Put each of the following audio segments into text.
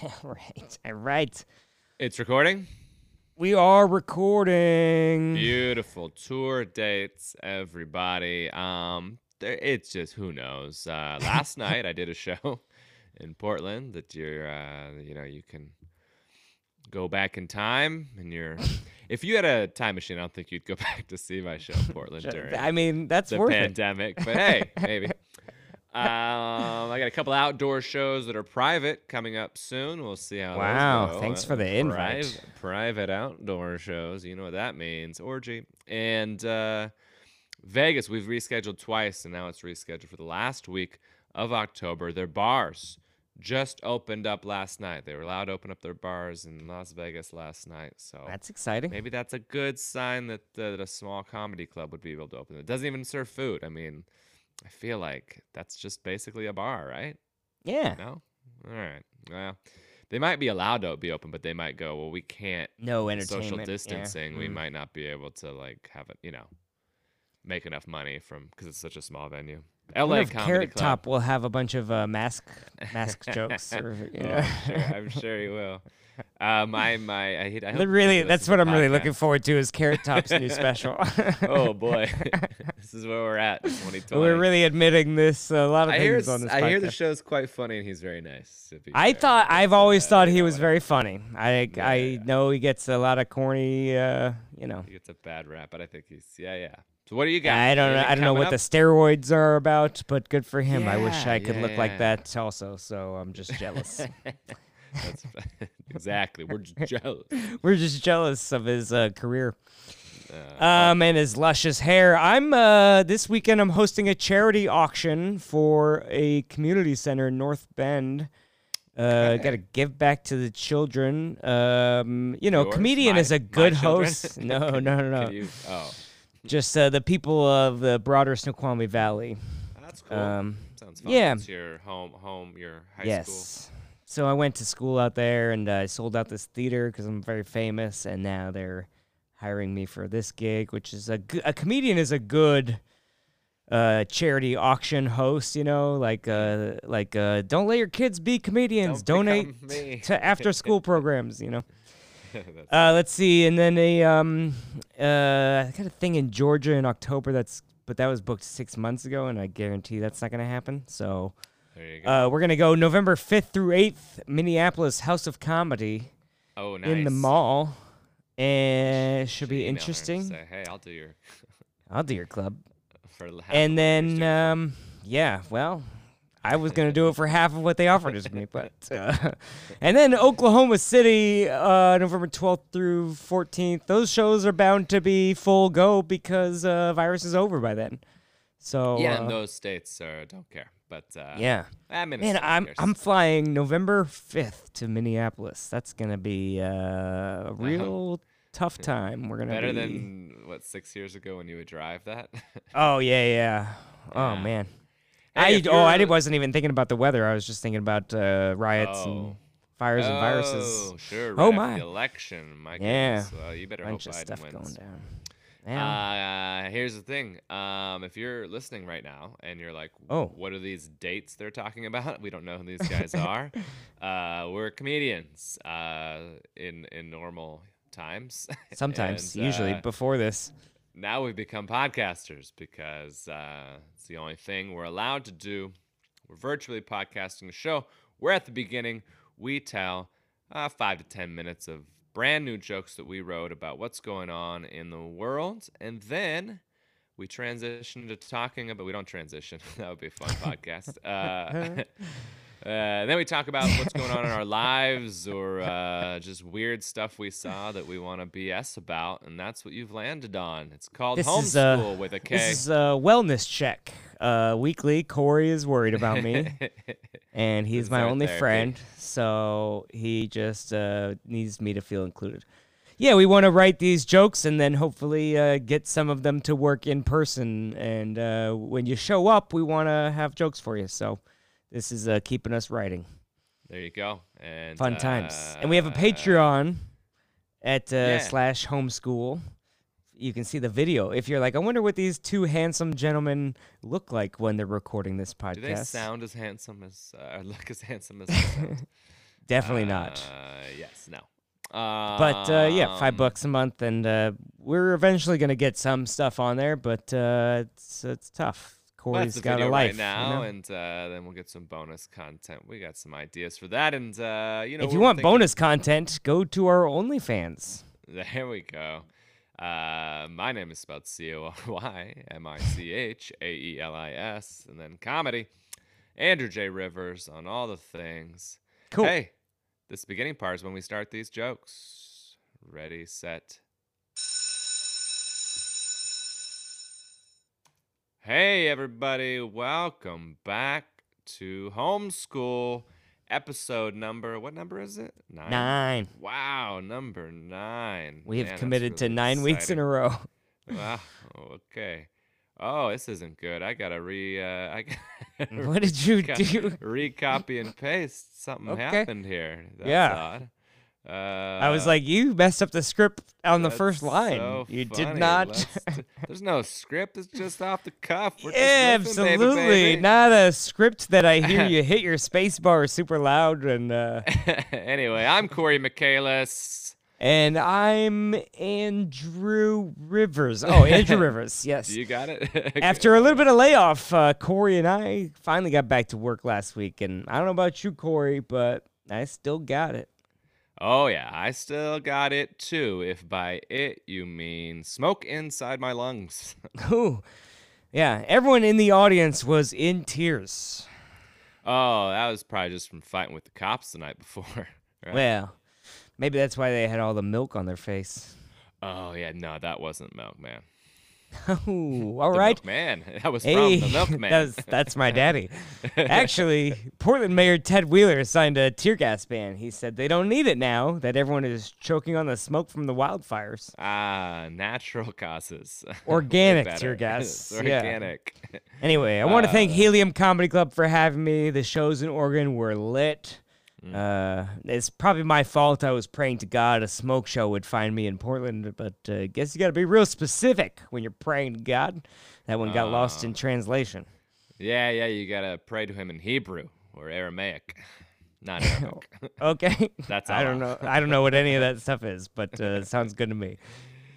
right. All right. It's recording. We are recording. Beautiful tour dates, everybody. Um, it's just who knows. Uh, last night I did a show in Portland that you're, uh, you know, you can go back in time and you're. If you had a time machine, I don't think you'd go back to see my show in Portland during I mean, that's the worth it. pandemic. But hey, maybe. Um, I got a couple outdoor shows that are private coming up soon. We'll see how. Wow, thanks for the invite. priv- private outdoor shows. You know what that means? Orgy and uh, Vegas. We've rescheduled twice, and now it's rescheduled for the last week of October. Their bars just opened up last night. They were allowed to open up their bars in Las Vegas last night. So That's exciting. Maybe that's a good sign that, uh, that a small comedy club would be able to open. It doesn't even serve food. I mean, I feel like that's just basically a bar, right? Yeah. No? All right. Well, they might be allowed to be open, but they might go, well, we can't. No entertainment. Social yeah. distancing, we Mm. might not be able to, like, have it, you know, make enough money from, because it's such a small venue. LA Comedy Carrot Club. Top will have a bunch of uh, mask mask jokes. Or, you Oh. I'm, sure, I'm sure he will. Uh, my, my, I, hate- I really, that's what I'm really looking forward to is Carrot Top's new special. oh boy, this is where we're at. 2020. We're really admitting this. A lot of I hear, on this I hear the podcast. show's quite funny, and he's very nice. I fair. thought I've always uh, thought he was very funny. I Yeah, I yeah. know he gets a lot of corny, uh, you know. He gets a bad rap, but I think he's yeah, yeah. So what do you got? I don't know. I don't know what the steroids are about, but good for him. I wish I could yeah, look like that also. So I'm just jealous. Exactly. We're just jealous. We're just jealous of his uh, career. Uh, Um, and his luscious hair. I'm uh this weekend. I'm hosting a charity auction for a community center in North Bend. Uh, got to give back to the children. Um, you know, Yours? comedian My- is a good host. No, no, no, no. You, oh, Just uh, the people of the broader Snoqualmie Valley. that's cool. Um, Sounds fun. yeah. It's your home, home, your high yes. school. So I went to school out there and I sold out this theater because I'm very famous, and now they're hiring me for this gig, which is a a comedian is a good uh charity auction host you know like uh like uh don't let your kids be comedians Don't donate to after school programs you know uh let's see and then a um uh i got a thing in georgia in october that's but that was booked six months ago and i guarantee that's not gonna happen so there you go. uh, we're gonna go November fifth through eighth, Minneapolis House of Comedy oh, nice. in the mall, and it should be email her and interesting. Say, hey, I'll do your. I'll do your club, For half of what and then um, yeah, well, I was gonna do it for half of what they offered us me, but uh, and then Oklahoma City, uh, November twelfth through fourteenth. Those shows are bound to be full go because uh, virus is over by then. So yeah, uh, and those states uh, don't care. But uh, yeah. Man, I'm cares. I'm flying November fifth to Minneapolis. That's gonna be uh, a real tough time. We're gonna better be... than what six years ago when you would drive that. Oh yeah, yeah. Oh Yeah. man. Hey, I oh I wasn't even thinking about the weather. I was just thinking about uh, riots Oh. and fires and viruses. Oh, sure. Oh, right my. The election. My Yeah. goodness. Well, you better Bunch hope Biden stuff wins. going down. Yeah. Uh, here's the thing. Um, if you're listening right now and you're like, Oh. what are these dates they're talking about? We don't know who these guys are. Uh, we're comedians uh, in in normal times. Sometimes, and, usually uh, before this. Now we've become podcasters because uh, it's the only thing we're allowed to do. We're virtually podcasting a show where at the beginning we tell uh, five to ten minutes of brand new jokes that we wrote about what's going on in the world, and then we transition to talking about. We don't transition. that would be a fun podcast. Uh, Uh, then we talk about what's going on in our lives or uh, just weird stuff we saw that we want to BS about, and that's what you've landed on. It's called This is, uh, homeschool with a K. This is a wellness check. Uh, weekly, Cory is worried about me. and he's my only therapy. friend, so he just uh, needs me to feel included. Yeah, we want to write these jokes and then hopefully uh, get some of them to work in person. And uh, when you show up, we want to have jokes for you. So this is uh, keeping us writing. there you go. And Fun times. And we have a uh, Patreon at uh, yeah. slash homeschool. You can see the video. If you're like, I wonder what these two handsome gentlemen look like when they're recording this podcast. Do they sound as handsome as uh, look as handsome as? Definitely not. Uh, yes, no. Um, But uh, yeah, five bucks a month, and uh, we're eventually gonna get some stuff on there, but uh, it's it's tough. Well, Cory's the got a life right now, you know? and uh, then we'll get some bonus content. We got some ideas for that, and uh, you know, if you want thinking- bonus content, go to our OnlyFans. There we go. Uh, my name is spelled C O R Y M I C H A E L I S, and then comedy. Andrew J. Rivers on all the things. Cool. Hey, this beginning part is when we start these jokes. Ready, set. Hey, everybody. Welcome back to Homeschool episode number. What number is it? Nine. Nine. Wow, number nine. We have Man, committed to really nine weeks in a row. Wow. Okay. Oh, this isn't good. I gotta re. Uh, I gotta What did you do? Recopy and paste. Something Okay. happened here. That's Yeah. Odd. Uh, I was like, you messed up the script on the first line. so you did not. There's no script. It's just off the cuff. We're Yeah, just riffing, baby, absolutely. baby. Not a script that I hear you hit your space bar super loud and uh anyway, I'm Cory Michaelis. and I'm Andrew Rivers. Oh, Andrew Rivers. Yes. You got it. After a little bit of layoff, uh, Cory and I finally got back to work last week, and I don't know about you, Corey, but I still got it. Oh, yeah, I still got it too. If by it you mean smoke inside my lungs. Ooh, yeah. Everyone in the audience was in tears. oh, that was probably just from fighting with the cops the night before. right? Well, maybe that's why they had all the milk on their face. oh, yeah, no, that wasn't milk, man. Ooh, all The right. man. That was Hey, from the milkman. that's that's my daddy. Actually, Portland Mayor Ted Wheeler signed a tear gas ban. He said they don't need it now that everyone is choking on the smoke from the wildfires. ah, natural causes. Organic tear gas. yeah. organic. Anyway, I want to thank Uh, Helium Comedy Club for having me. The shows in Oregon were lit. Mm. Uh, it's probably my fault. I was praying to God a smoke show would find me in Portland, but uh, guess you got to be real specific when you're praying to God. That one got lost Ah. in translation. yeah, yeah, you gotta pray to him in Hebrew or Aramaic. Not Arabic. Okay. That's I don't know. I don't know what any of that stuff is, but uh, it sounds good to me.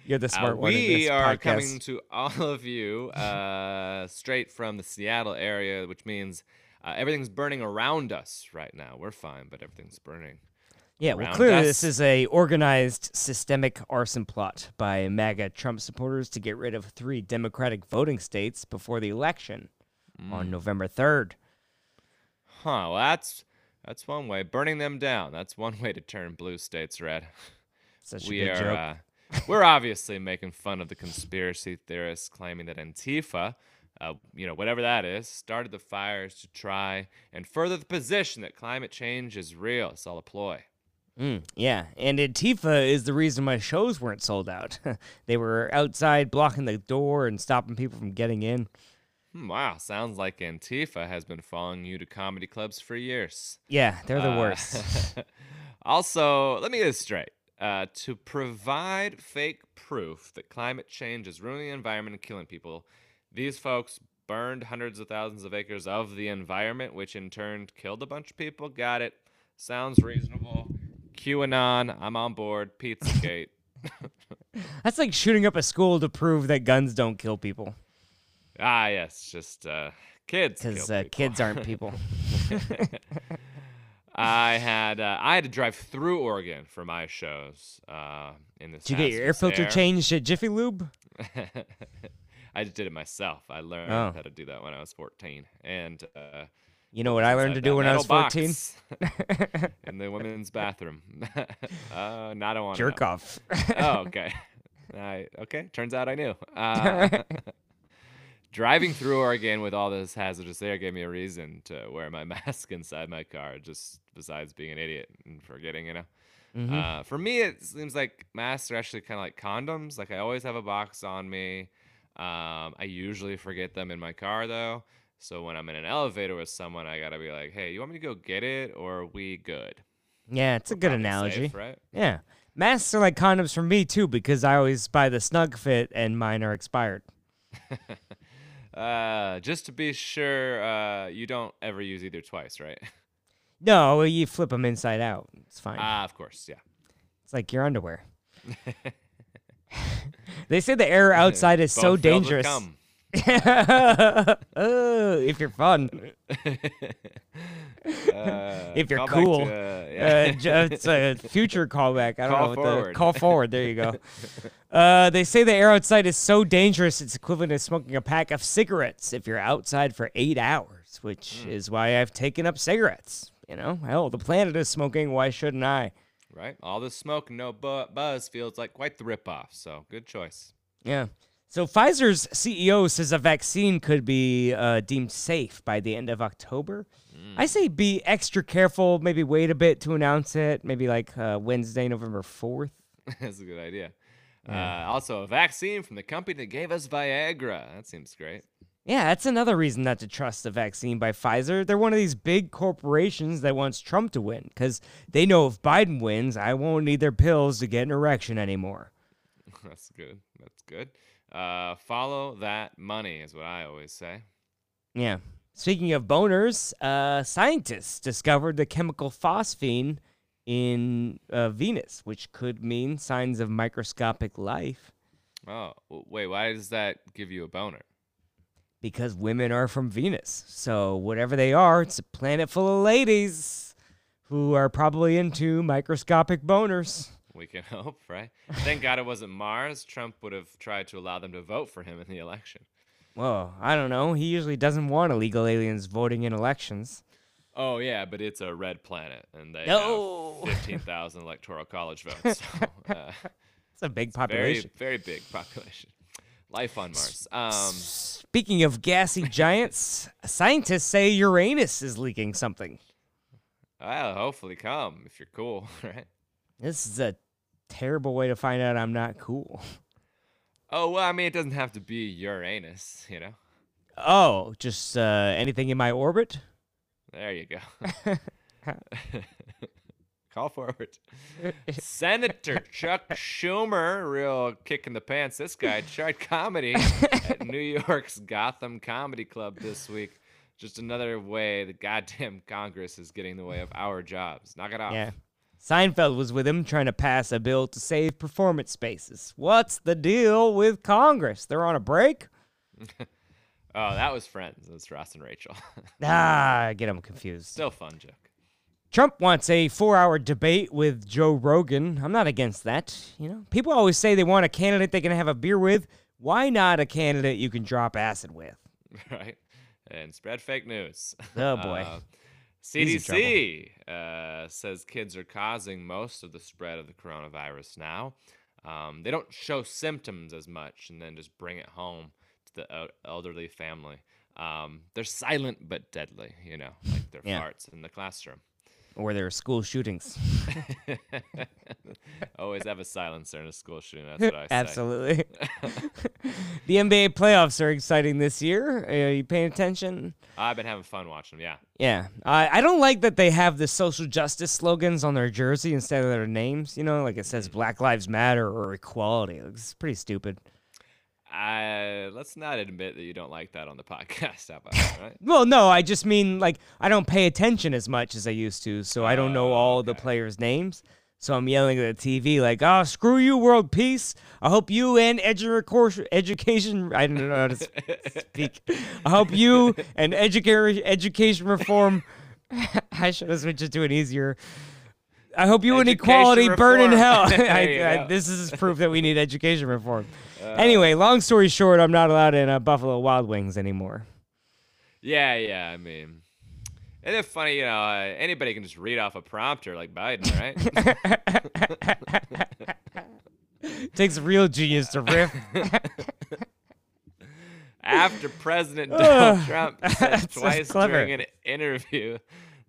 You're the Uh, smart one in we are podcast. coming to all of you uh, straight from the Seattle area, which means uh, everything's burning around us right now. We're fine, but everything's burning. Yeah, well, clearly this is a organized, systemic arson plot by MAGA Trump supporters to get rid of three Democratic voting states before the election Mm. on November third. Huh? Well, that's that's one way. Burning them down. That's one way to turn blue states red. Such we are. joke. Uh, we're obviously making fun of the conspiracy theorists claiming that Antifa, uh, you know, whatever that is, started the fires to try and further the position that climate change is real. It's all a ploy. Mm, yeah, and Antifa is the reason my shows weren't sold out. they were outside blocking the door and stopping people from getting in. Hmm, wow, sounds like Antifa has been following you to comedy clubs for years. Yeah, they're the Uh, worst. also, let me get this straight. Uh, to provide fake proof that climate change is ruining the environment and killing people, these folks burned hundreds of thousands of acres of the environment, which in turn killed a bunch of people. Got it. Sounds reasonable. QAnon, I'm on board. Pizzagate. That's like shooting up a school to prove that guns don't kill people. ah, yes, just uh, kids. Because uh, kids aren't people. I had uh, I had to drive through Oregon for my shows. Uh, in this Did you get your air filter changed at Jiffy Lube? I just did it myself. I learned Oh. how to do that when I was 14. And uh, You know what I learned to do when I was 14? 14? in the women's bathroom. uh, not want Jerk off. oh, okay. I, okay. Turns out I knew. Uh, driving through Oregon with all this hazardous air gave me a reason to wear my mask inside my car, just besides being an idiot and forgetting, you know. Mhm. Uh, for me, it seems like masks are actually kind of like condoms. Like I always have a box on me. Um, I usually forget them in my car though. So when I'm in an elevator with someone, I gotta be like, "Hey, you want me to go get it, or are we good?" yeah, it's a good analogy. safe, right? Yeah. Masks are like condoms for me too because I always buy the snug fit and mine are expired. Uh, just to be sure, uh, you don't ever use either twice, right? No, you flip them inside out. It's fine. Ah, of course, yeah. it's like your underwear. they say the air outside is so Both filled with dangerous. oh, if you're fun. Uh, If you're cool. to, uh, Uh, yeah. j- it's a future callback. I don't Call know what the forward. call forward. There you go. Uh, they say the air outside is so dangerous it's equivalent to smoking a pack of cigarettes if you're outside for eight hours, which Hmm. is why I've taken up cigarettes. You know, hell, the planet is smoking. Why shouldn't I? Right? All this smoke and no bu- buzz feels like quite the ripoff. So good choice. Yeah. So Pfizer's CEO says a vaccine could be uh, deemed safe by the end of October. I say be extra careful. Maybe wait a bit to announce it. Maybe like uh, Wednesday, November fourth. That's a good idea. Uh, also, a vaccine from the company that gave us Viagra. That seems great. Yeah, that's another reason not to trust the vaccine by Pfizer. They're one of these big corporations that wants Trump to win because they know if Biden wins, I won't need their pills to get an erection anymore. That's good. That's good. Uh, follow that money is what I always say. Yeah. Speaking of boners, uh, scientists discovered the chemical phosphine in uh, Venus, which could mean signs of microscopic life Oh, wait. Why does that give you a boner? Because women are from Venus. So, whatever they are, it's a planet full of ladies who are probably into microscopic boners. We can hope, right? Thank God it wasn't Mars. Trump would have tried to allow them to vote for him in the election. Well, I don't know. He usually doesn't want illegal aliens voting in elections. Oh yeah, but it's a red planet, and they No. have fifteen thousand electoral college votes. So, uh, It's a big very, population. very big population. Life on Mars. Um, Speaking of gassy giants, scientists say Uranus is leaking something. well, hopefully come if you're cool, right? This is a terrible way to find out I'm not cool. Oh well, I mean, it doesn't have to be Uranus, you know. Oh, just uh, anything in my orbit? There you go. Call forward. Senator Chuck Schumer, real kick in the pants. This guy tried comedy at New York's Gotham Comedy Club this week. Just another way the goddamn Congress is getting in the way of our jobs. Knock it off. Yeah. Seinfeld was with him trying to pass a bill to save performance spaces. What's the deal with Congress? They're on a break? Oh, that was Friends. That's Ross and Rachel. Ah, I get them confused. Still fun joke. Trump wants a four hour debate with Joe Rogan. I'm not against that. You know, people always say they want a candidate they can have a beer with. Why not a candidate you can drop acid with? right? And spread fake news. Oh, boy. Uh, CDC uh, says kids are causing most of the spread of the coronavirus now. Um, they don't show symptoms as much and then just bring it home to the elderly family. Um, they're silent but deadly, you know, like their Yeah. farts in the classroom. Or there are school shootings. Always have a silencer in a school shooting. That's what I say. Absolutely. the NBA playoffs are exciting this year. Are you paying attention? I've been having fun watching them. Yeah. Yeah, I I don't like that they have the social justice slogans on their jersey instead of their names. You know, like it says hmm. Black Lives Matter or equality. It's pretty stupid. Uh, let's not admit that you don't like that on the podcast. How about that, right? Well, no, I just mean like I don't pay attention as much as I used to, so I don't know Oh, all the players' names. So I'm yelling at the TV like, "Oh, screw you, world peace! I hope you and edu- education. I don't know how to speak. I hope you and educa- education reform. I should have switched it to an easier. I hope you and Education equality burn in hell. I, I- this is proof that we need education reform. Uh, anyway, long story short, I'm not allowed in uh, Buffalo Wild Wings anymore. Yeah, yeah. I mean, isn't it funny? You know, uh, anybody can just read off a prompter like Biden, right? takes real genius to riff. After President Donald Trump said twice during an interview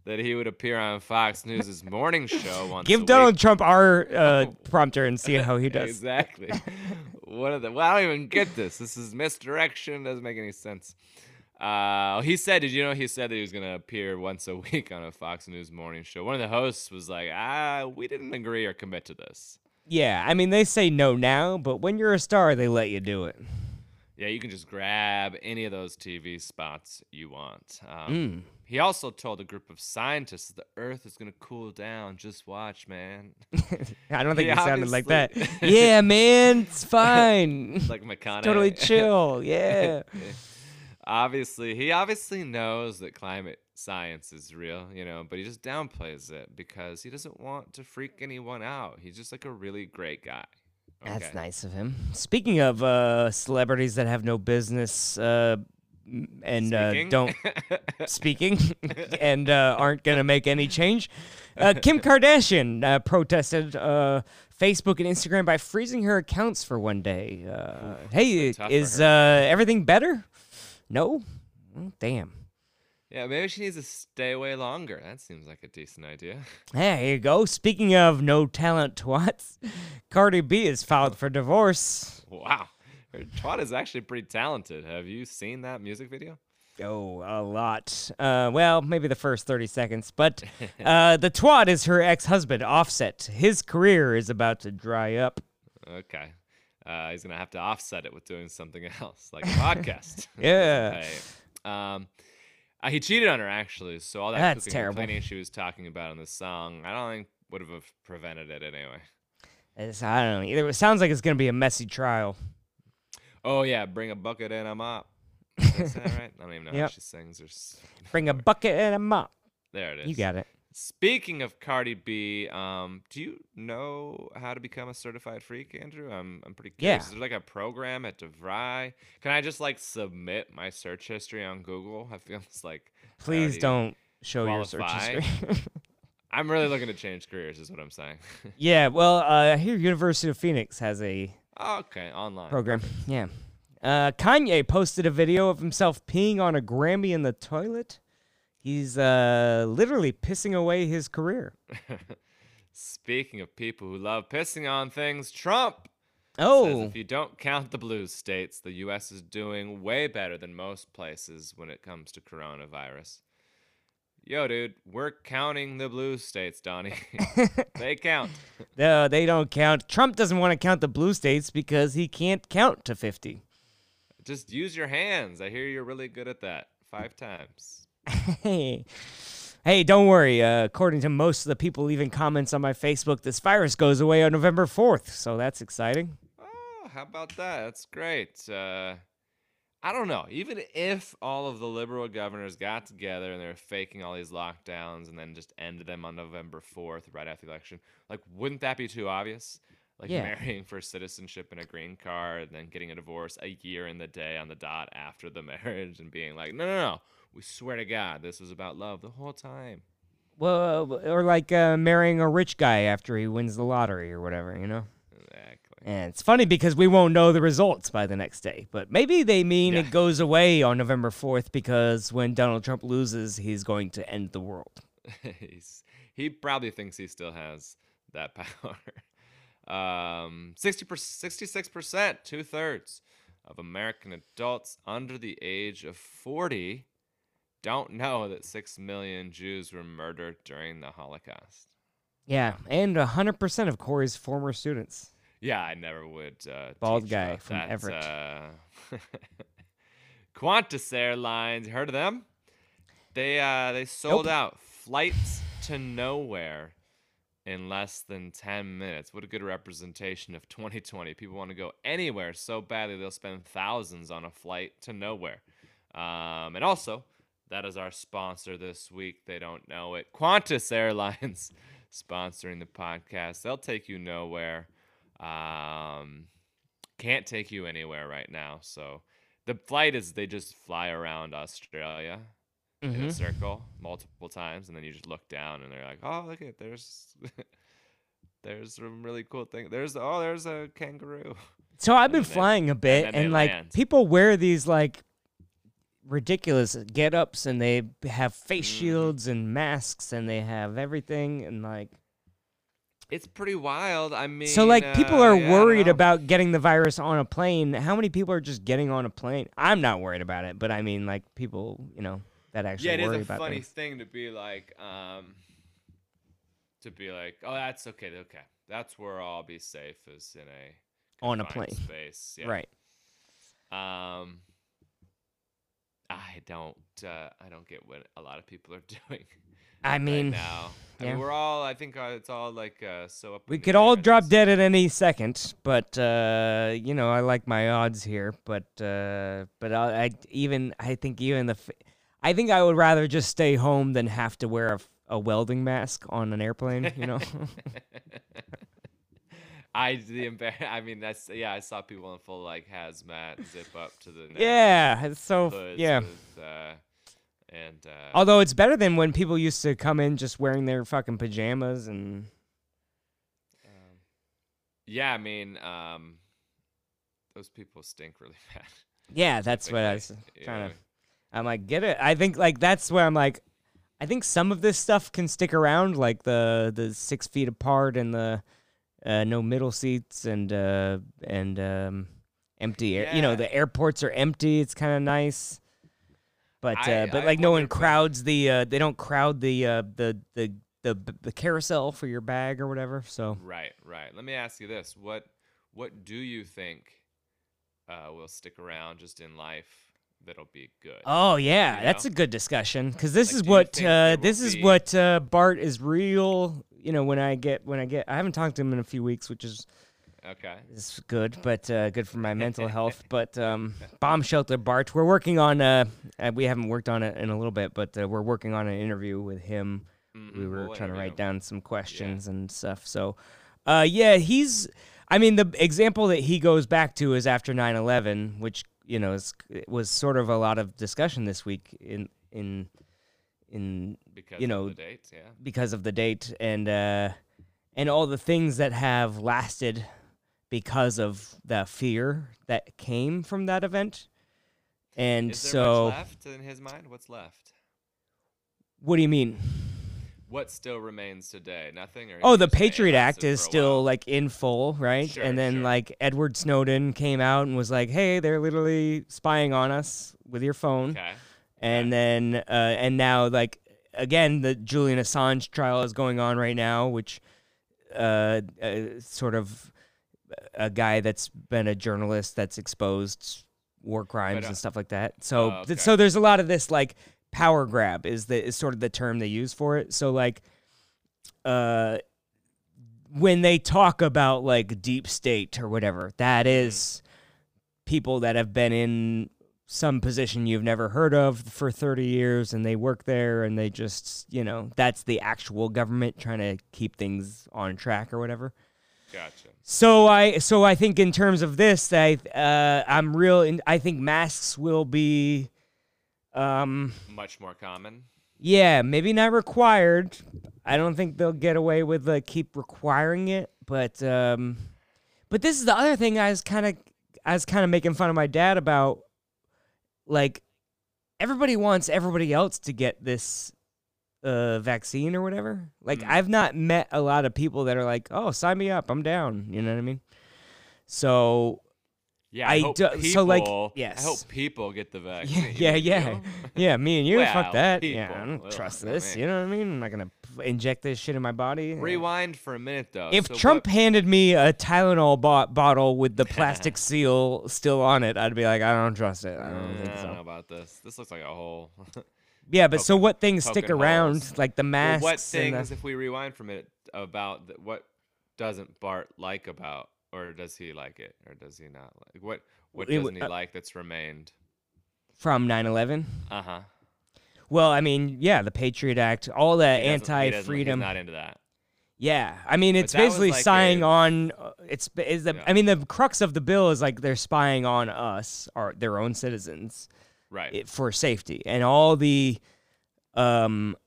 that he would appear on Fox News' morning show once. Give a Donald week. Trump our uh, prompter and see how he does. Exactly. One of the. Well, I don't even get this. This is misdirection. Doesn't make any sense. Uh, he said, did you know he said that he was going to appear once a week on a Fox News morning show? One of the hosts was like, ah, we didn't agree or commit to this. Yeah, I mean they say no now, but when you're a star, they let you do it. Yeah, you can just grab any of those TV spots you want. Um, Mm. He also told a group of scientists the Earth is gonna cool down. Just watch, man. I don't think He he sounded like that. yeah, man, it's fine. like McConaughey. totally chill. Yeah. obviously, he obviously knows that climate science is real, you know, but he just downplays it because he doesn't want to freak anyone out. He's just like a really great guy. That's nice of him. Speaking of uh, celebrities that have no business uh, and uh, don't speaking and uh, aren't going to make any change, uh, Kim Kardashian uh, protested uh, Facebook and Instagram by freezing her accounts for one day. Uh, hey, is uh, everything better? No? Oh, damn. Yeah, maybe she needs to stay away longer. That seems like a decent idea. Hey, here you go. Speaking of no talent twats, Cardi B is filed for divorce. Wow. Twat is actually pretty talented. Have you seen that music video? Oh, a lot. Uh, well, maybe the first 30 seconds. But uh, the twat is her ex husband, Offset. His career is about to dry up. Okay. Uh, he's gonna have to offset it with doing something else, like a podcast. Yeah. Okay. Um, uh, he cheated on her actually, so all that That's cooking terrible. cleaning she was talking about in the song, I don't think would have prevented it anyway. It's, I don't know. Either, it sounds like it's going to be a messy trial. Oh yeah, bring a bucket and a mop. Is that right? I don't even know how she sings. There's Bring a bucket and a mop. there it is. You got it. Speaking of Cardi B, um, do you know how to become a certified freak, Andrew? I'm I'm pretty Yeah. curious. Is there like a program at DeVry? Can I just like submit my search history on Google? I feel it's like Please don't show your search history. I'm really looking to change careers, is what I'm saying. yeah, well, uh, hear University of Phoenix has a okay, online. program. Yeah. Uh, Kanye posted a video of himself peeing on a Grammy in the toilet. He's uh, literally pissing away his career. Speaking of people who love pissing on things, Trump says Oh, if you don't count the blue states, the U.S. is doing way better than most places when it comes to coronavirus. Yo, dude, we're counting the blue states, Donnie. they count. no, they don't count. Trump doesn't want to count the blue states because he can't count to 50. Just use your hands. I hear you're really good at that. Five times. Hey, hey, don't worry. Uh, according to most of the people leaving comments on my Facebook, this virus goes away on November 4th, so that's exciting. Oh, how about that? That's great. Uh, I don't know. Even if all of the liberal governors got together and they were faking all these lockdowns and then just ended them on November 4th, right after the election, like, wouldn't that be too obvious? Like Yeah. marrying for citizenship and a green card, and then getting a divorce a year in the day on the dot after the marriage, and being like, no, no, no, we swear to God, this was about love the whole time. Well, or like uh, marrying a rich guy after he wins the lottery or whatever, you know? And it's funny because we won't know the results by the next day. But maybe they mean Yeah. it goes away on November 4th because when Donald Trump loses, he's going to end the world. He probably thinks he still has that power. Um, 60 66%, two thirds of American adults under the age of 40 don't know that 6 million Jews were murdered during the Holocaust. Yeah, and 100% of Cory's former students. Yeah, I never would. Uh, Bald guy from that, Everett. Uh, Qantas Airlines, you heard of them? They uh, they sold Nope. out flights to nowhere in less than 10 minutes. What a good representation of 2020. People want to go anywhere so badly they'll spend thousands on a flight to nowhere. Um, and also, that is our sponsor this week. They don't know it. Qantas Airlines sponsoring the podcast. They'll take you nowhere. Um, can't take you anywhere right now. So the flight is they just fly around Australia in hmm a circle multiple times, and then you just look down and they're like, "Oh, look at there's there's some really cool thing. There's oh, there's a kangaroo." So I've been And flying a bit, then and, like land. people wear these like ridiculous get-ups, and they have face Mhm. shields and masks, and they have everything, and like It's pretty wild. I mean, so like people uh, are yeah, worried about getting the virus on a plane. How many people are just getting on a plane? I'm not worried about it, but I mean like people, you know, that actually Yeah, it worry is a funny things. thing to be like, um, to be like, oh, that's okay, okay, that's where I'll be safe is in a On a plane. space, yeah. Right. Um, I don't uh, I don't get what a lot of people are doing. I mean, right now. I mean, we're all. I think uh, it's all like uh, so up. we could all drop dead at any second, but uh, you know, I like my odds here. But uh, but I, I even I think even the, I think I would rather just stay home than have to wear a, a welding mask on an airplane. You know. I the embar- I mean that's yeah. I saw people in full like hazmat zip up to the neck, yeah. It's so yeah. with, uh, and uh, Although it's better than when people used to come in just wearing their fucking pajamas and um, yeah. I mean, um, those people stink really bad. yeah, that's what I was trying to. I'm like, get it. I think like that's where I'm like, I think some of this stuff can stick around, like the the six feet apart and the uh, no middle seats and uh, and um, empty air. You know, the airports are empty. It's kind of nice. But uh, but I like no one uh, crowds the uh, they don't crowd the uh, the the the the carousel for your bag or whatever. So Right, right. Let me ask you this: what what do you think uh, will stick around just in life that'll be good? Oh yeah, you that's know? a good discussion because this Like, is you what uh, there will this is what uh, Bart is real. You know, when I get when I get, I haven't talked to him in a few weeks, which is okay. is good, but uh, good for my mental health. But um, bomb shelter Bart, we're working on. Uh, uh, we haven't worked on it in a little bit, but uh, we're working on an interview with him. We Mm-mm, were we'll trying to write down some questions and stuff. So, uh, yeah, he's. I mean, the example that he goes back to is after 9/11, which you know is it was sort of a lot of discussion this week in in in because you of know, the dates. Yeah. because of the date and uh, and all the things that have lasted because of the fear that came from that event. And so, left in his mind? What's left? what do you mean? What still remains today? Nothing. Or Oh, the just say it Patriot Act is still like in full, right? Sure, and then sure. like Edward Snowden came out and was like, "Hey, they're literally spying on us with your phone." Okay. And then uh, and now like again, the Julian Assange trial is going on right now, which uh, uh sort of a guy that's been a journalist that's exposed war crimes uh, and stuff like that. So th- okay. so there's a lot of this like power grab is the is sort of the term they use for it. So like uh when they talk about like deep state or whatever, that Mm-hmm. people that have been in some position you've never heard of for 30 years and they work there and they just, you know, that's the actual government trying to keep things on track or whatever. Gotcha. So I so I think in terms of this, I uh, I'm real. In, I think masks will be, um, Much more common. yeah, maybe not required. I don't think they'll get away with uh, keep requiring it, but um, but this is the other thing I was kind of I was kind of making fun of my dad about, like everybody wants everybody else to get this uh vaccine or whatever. Like Mm. I've not met a lot of people that are like, "Oh, sign me up. I'm down." You know what I mean? So, Yeah. I, I hope do- people, so, like, yes, I hope people get the yeah, vaccine. yeah, you yeah. know? Yeah, me and you, Well, fuck that. Yeah, I don't well, trust this. You know what I mean? I'm not gonna inject this shit in my body. Rewind for a minute though. If So Trump what- handed me a Tylenol bo- bottle with the plastic seal still on it, I'd be like, I don't trust it. I don't think I don't know so. about this. This looks like a whole. Yeah, but so what things stick poking around, holes. like the well, masks? what and the- things, if we rewind from it, about the, what doesn't Bart like about, or does he like it, or does he not like what? What It doesn't he uh, like that's remained? from 9/11? Uh huh. Well, I mean, yeah, the Patriot Act, all the anti-freedom. Not into that. Yeah, I mean, it's basically like spying a- on. uh, It's is the. Yeah. I mean, the crux of the bill is like they're spying on us, or their own citizens, Right. it, for safety, and all the, um,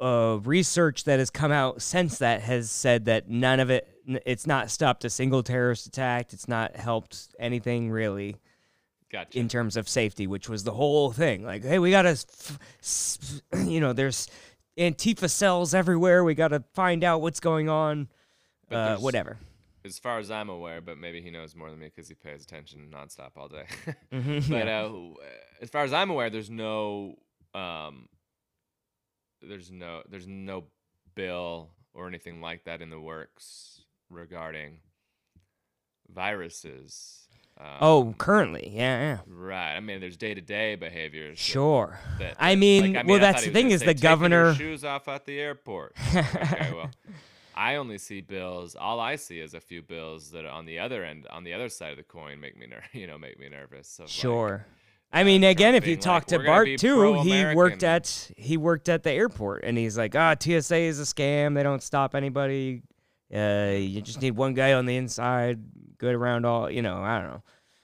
uh, research that has come out since that has said that none of it it's not stopped a single terrorist attack. It's not helped anything really gotcha. in terms of safety, which was the whole thing. Like, hey, we gotta, you know, there's Antifa cells everywhere. We gotta find out what's going on. Uh, whatever. As far as I'm aware, but maybe he knows more than me because he pays attention nonstop all day. Mhm, but yeah. uh, as far as I'm aware, there's no, um, there's no, there's no bill or anything like that in the works regarding viruses. Um, Oh, currently, yeah, yeah. right. I mean, there's day to day behaviors. Sure. that- I mean, like, well, I that's the thing is say, the "Taking your governor. shoes off at the airport. okay, well, I only see bills. All I see is a few bills that are on the other end, on the other side of the coin, make me ner- you know, make me nervous. like, Sure. I mean, again, if you talk like, to "We're gonna Bart too, he worked at he worked at the airport, and he's like, "Ah, TSA is a scam. They don't stop anybody. Uh, you just need one guy on the inside, good around all. You know, I don't know."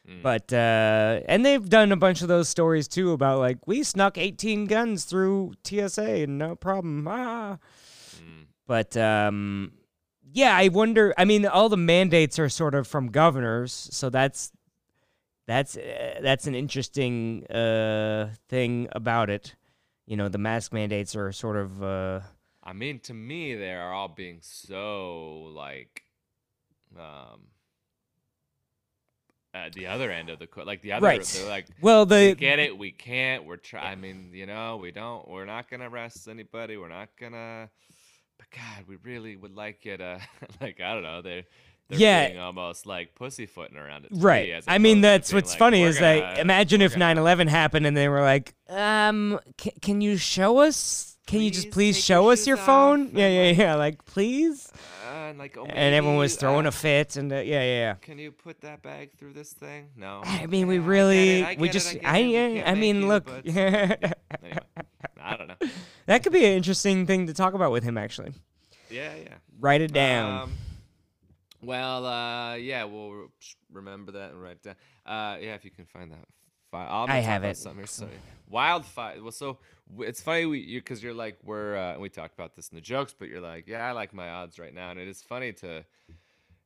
Mm. But uh, and they've done a bunch of those stories too about like we snuck 18 guns through TSA and no problem. Ah. But um, yeah, I wonder. I mean, all the mandates are sort of from governors, so that's that's uh, that's an interesting uh, thing about it. You know, the mask mandates are sort of uh, I mean, to me, they are all being so like, um, at the other end of the co- like the other, Right. they're like, well, we get it, we can't, we're trying. I mean, you know, we don't, we're not gonna arrest anybody, we're not gonna. But God, we really would like you to, like, I don't know, they're. They're Yeah. being almost like pussyfooting around it. right. I mean, that's what's like, funny is gonna- imagine if gonna 9/11 happened and they were like, um, can, can you show us? Can you just Please show us your phone? Yeah, yeah, yeah. Like, please. Uh, and like, oh, And everyone was throwing uh, a fit, and uh, yeah, yeah, yeah. Can you put that bag through this thing? No. I mean, we Yeah, really, I we just, I, I, it, we yeah, can't I mean, you, look, but- anyway, I don't know. that could be an interesting thing to talk about with him. Actually, Yeah, yeah. write it down. Um, well, uh, yeah, we'll remember that and write it down. Uh, yeah, if you can find that file. Gonna I have it. Something here. So, wildfire. Well, so it's funny we because you're like we're uh, and we talked about this in the jokes, but you're like, yeah, I like my odds right now, and it is funny to.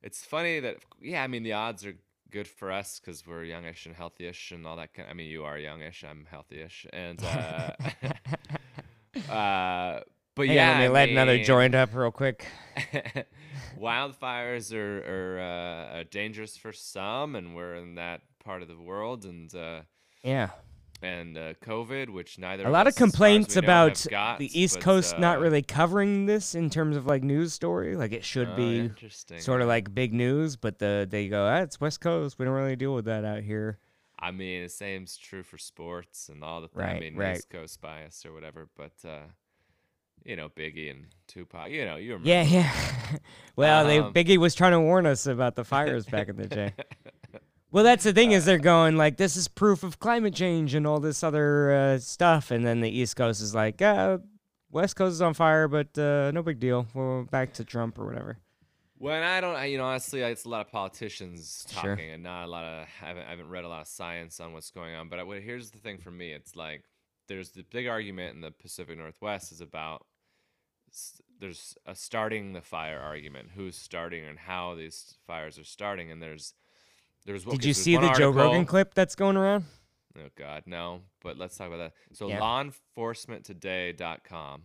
It's funny that yeah, I mean the odds are good for us because we're youngish and healthyish and all that kind. Of, I mean, you are youngish, I'm healthyish, and uh, uh, but Hang yeah, on, let me I let another mean- joint up real quick. wildfires are, are uh, uh, dangerous for some, and we're in that part of the world, and uh, Yeah, and uh, COVID, which neither a lot of as complaints about got, the East but, Coast not uh, really covering this in terms of like news story. Like it should oh, be interesting. sort of like big news, but the they go, ah, it's West Coast. We don't really deal with that out here. I mean, the same's true for sports and all the thing. I Right, mean, right. East Coast bias or whatever, but uh, you know, Biggie and Tupac. You know, you remember. Yeah, yeah. well, Um, they Biggie was trying to warn us about the fires back in the day. Well, that's the thing is they're going like this is proof of climate change and all this other uh, stuff, and then the East Coast is like, uh, West Coast is on fire, but uh, no big deal. We're back to Trump or whatever. When I don't, I, you know, honestly, it's a lot of politicians Sure. talking, and not a lot of. I haven't, I haven't read a lot of science on what's going on. But I, here's the thing for me: it's like there's the big argument in the Pacific Northwest is about there's a starting the fire argument, who's starting and how these fires are starting, and there's there's. Did okay, you see the Joe Rogan clip that's going around? Oh God, no. But let's talk about that. So Yeah. lawenforcementtoday.com,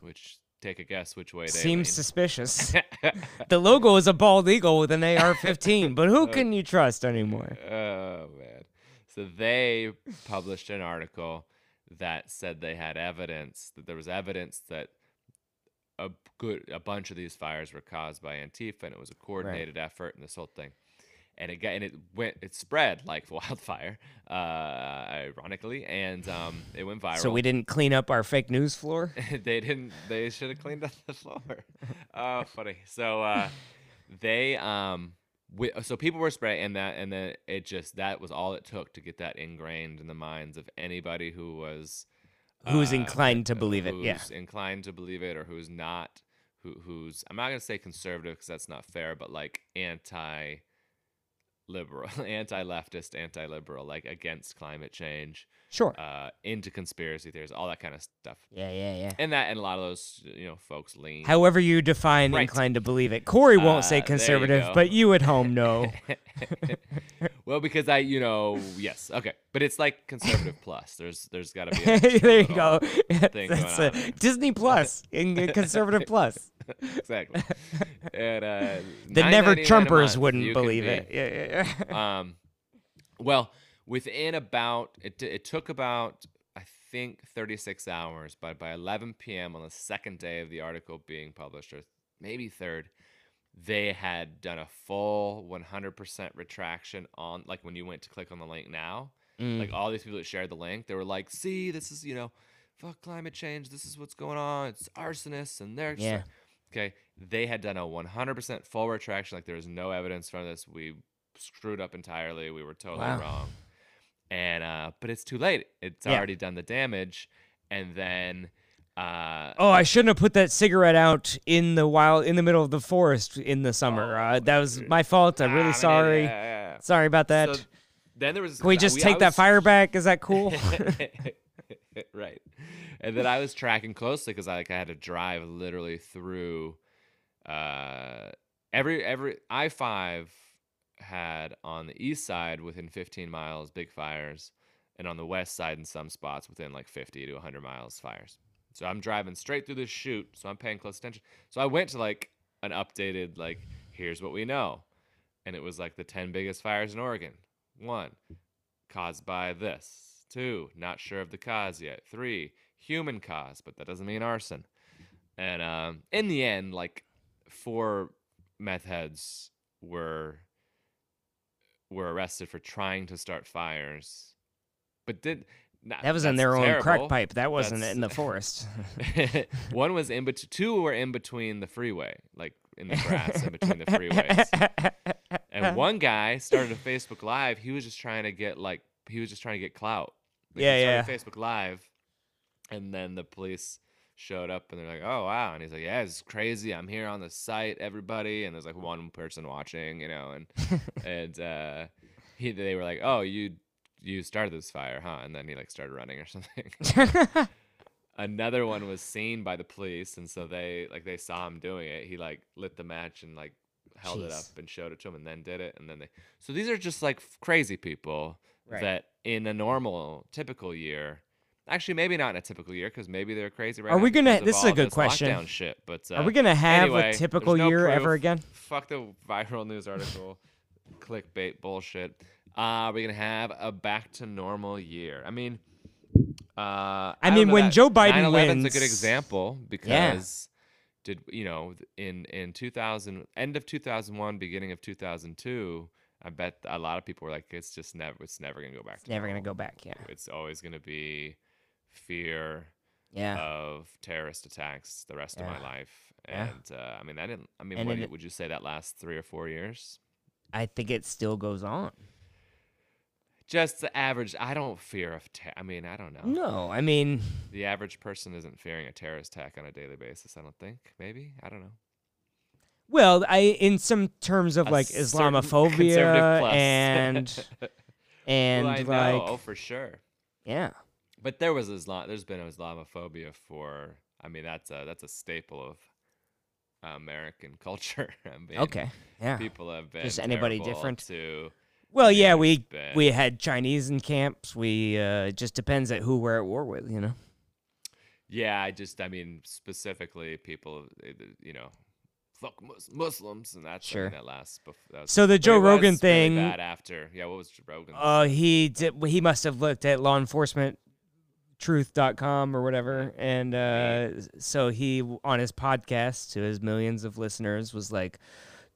which take a guess which way they Seems lean. suspicious. the logo is a bald eagle with an AR-15, but who oh. can you trust anymore? Oh man. So they published an article that said they had evidence that there was evidence that a good a bunch of these fires were caused by Antifa and it was a coordinated effort and this whole thing. And it got, and it went it spread like wildfire, uh, ironically, and um, it went viral. So we didn't clean up our fake news floor. they didn't. They should have cleaned up the floor. oh, funny. So uh, they um, wi- so people were spraying, and that, and then it just that was all it took to get that ingrained in the minds of anybody who was Who's uh, inclined to believe it, yeah. Inclined to believe it, or who's not. Who who's I'm not gonna say conservative because that's not fair, but like anti. Liberal, anti-leftist, anti-liberal, like against climate change, Sure. uh, into conspiracy theories, all that kind of stuff Yeah, yeah, yeah. and that and a lot of those you know folks lean However you define Right. inclined to believe it. Cory won't Uh, say there you conservative, but you at home know. well because i you know yes okay but it's like conservative plus there's there's got to be there you go. thing That's going a on. Disney Plus in conservative plus. exactly and uh The never Trumpers wouldn't believe be- it. Yeah, yeah, yeah. um well within about it, it took about i think 36 hours but by 11 p.m on the second day of the article being published or maybe third they had done a full 100% retraction on like when you went to click on the link now Mm. like all these people that shared the link they were like see this is you know fuck climate change this is what's going on it's arsonists and they're Yeah. Okay they had done a 100% full retraction like there was no evidence from this we screwed up entirely we were totally Wow. wrong and uh but it's too late it's Yeah. already done the damage and then uh Oh, I shouldn't have put that cigarette out in the wild, in the middle of the forest in the summer. Oh, uh, that was my fault. I'm really sorry. Yeah, yeah, Sorry about that. So then there was Can we just I take that fire back? Is that cool? right. And then I was tracking closely because I like I had to drive literally through uh every every I five had on the east side within 15 miles big fires, and on the west side in some spots within like 50 to 100 miles fires. So I'm driving straight through this chute, so I'm paying close attention. So I went to like an updated like here's what we know, and it was like the 10 biggest fires in Oregon. One, caused by this. Two, not sure of the cause yet. Three, human cause, but that doesn't mean arson. And um, in the end, like four meth heads were were arrested for trying to start fires, but did not, that was in their own crack pipe. That wasn't That's- in the forest. One was in between. Two were in between the freeway, like in the grass in between the freeways. And one guy started a Facebook Live. He was just trying to get like he was just trying to get clout. Like, Yeah, yeah. Facebook Live, and then the police showed up and they're like, "Oh wow!" And he's like, "Yeah, it's crazy. I'm here on the site, everybody." And there's like one person watching, you know, and and uh, he they were like, "Oh, you you started this fire, huh?" And then he like started running or something. Another one was seen by the police, and so they like they saw him doing it. He like lit the match and like held it up and showed it to him, and then did it. And then they so these are just like f- crazy people Right. that in a normal typical year. Actually, maybe not in a typical year because maybe they're crazy right Are now we gonna- this is a good question. Shit, but uh, Are we gonna have anyway, a typical no year ever again? Fuck the viral news article, clickbait bullshit. Uh, are we gonna have a back to normal year? I mean, uh, I, I mean, when Joe Biden 9/11's a good example because did you know in in 2000 end of 2001 beginning of 2002 i bet a lot of people were like it's just never it's never gonna go back It's to never gonna go back. Yeah. it's always gonna be fear Yeah. of terrorist attacks the rest of my Yeah. life Yeah. and uh, i mean i didn't i mean what it- would you say that last three or four years I think it still goes on. just the average i don't fear of ter- i mean i don't know No, I mean, the average person isn't fearing a terrorist attack on a daily basis i don't think maybe i don't know well, I in some terms of A like Islamophobia plus. and and well, like oh, for sure. yeah, But there was Islam. There's been Islamophobia for. I mean, that's a that's a staple of American culture. I mean, okay, yeah. People have been Just anybody different? to. Well, yeah, we been- we had Chinese in camps. We uh, it just depends at who we're at war with, you know. Yeah, I just I mean specifically people, uh, you know, fuck Muslims, and that's Sure. that lasts. That So the Joe Rogan really thing- bad after. Yeah, what was Joe Oh, Uh, he did. He must have looked at law enforcement truth.com or whatever. And uh so he on his podcast to his millions of listeners was like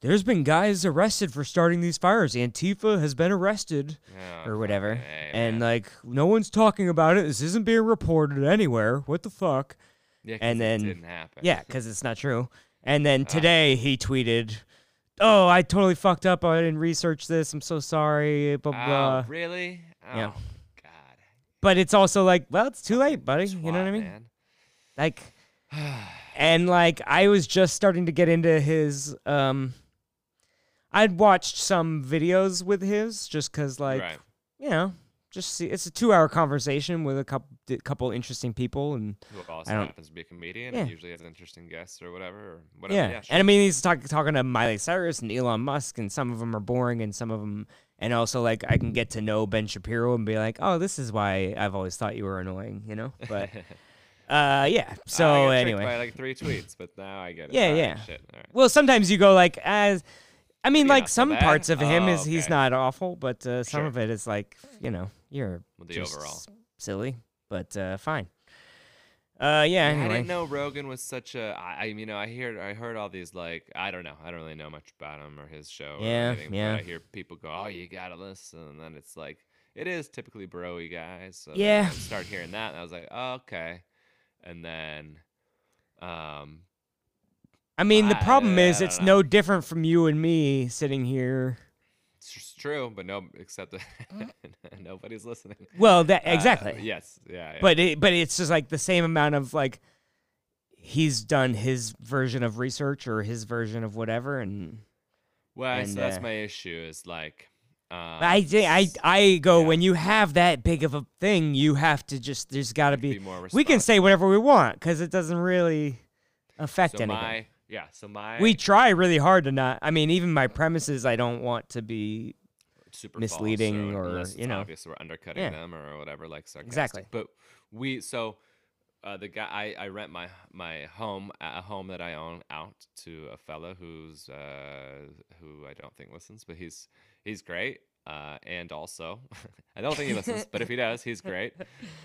there's been guys arrested for starting these fires. Antifa has been arrested Oh, or whatever. A, and like no one's talking about it. This isn't being reported anywhere. What the fuck? Yeah, and it then- didn't happen. yeah because it's not true. And then Ah. today he tweeted oh i totally fucked up. I didn't research this. I'm so sorry. Blah blah Oh, really? Oh, Yeah. But it's also like well it's too late buddy you know what i mean man. like and like i was just starting to get into his um i'd watched some videos with his just because like right. you know just see it's a two hour conversation with a couple couple interesting people and Who also happens to be a comedian Yeah. and usually has interesting guests or whatever or whatever. yeah, Yeah, and i mean he's talk, talking to miley cyrus and elon musk and some of them are boring and some of them and also like i can get to know ben shapiro and be like oh this is why i've always thought you were annoying you know but uh yeah so anyway by like three tweets, but now I get it. Yeah, All right, yeah. Right. Well, sometimes you go like as I mean, Maybe like some bad. parts of him Oh, is he's not awful, but uh, some Sure. of it is like you know you're With the just overall. silly, but uh, fine. Uh, yeah. Yeah, I didn't know Rogan was such a. I, I you know, I hear, I heard all these like, I don't know, I don't really know much about him or his show. Yeah, or anything, yeah. But I hear people go, "Oh, you gotta listen," and then it's like, it is typically broy guys. So Yeah. I start hearing that, and I was like, oh, okay. And then, um, I mean, the I- problem is I it's don't no different from you and me sitting here. It's true, but no, except that nobody's listening. Well, that Uh, exactly. yes. Yeah. yeah. But it, but it's just like the same amount of like he's done his version of research or his version of whatever, and well, and, so that's uh, my issue. Is like, um, I I I go yeah. when you have that big of a thing, you have to just there's got to be, be. more. We can say whatever we want because it doesn't really affect so anything. my yeah. So my we try really hard to not. I mean, even my premises, I don't want to be. super misleading or, or, you know. obvious we're undercutting Yeah. them or whatever like sarcastic. Exactly. but we so uh, the guy I, I rent my my home a home that I own out to a fella who's uh who I don't think listens but he's he's great uh and also I don't think he listens but if he does he's great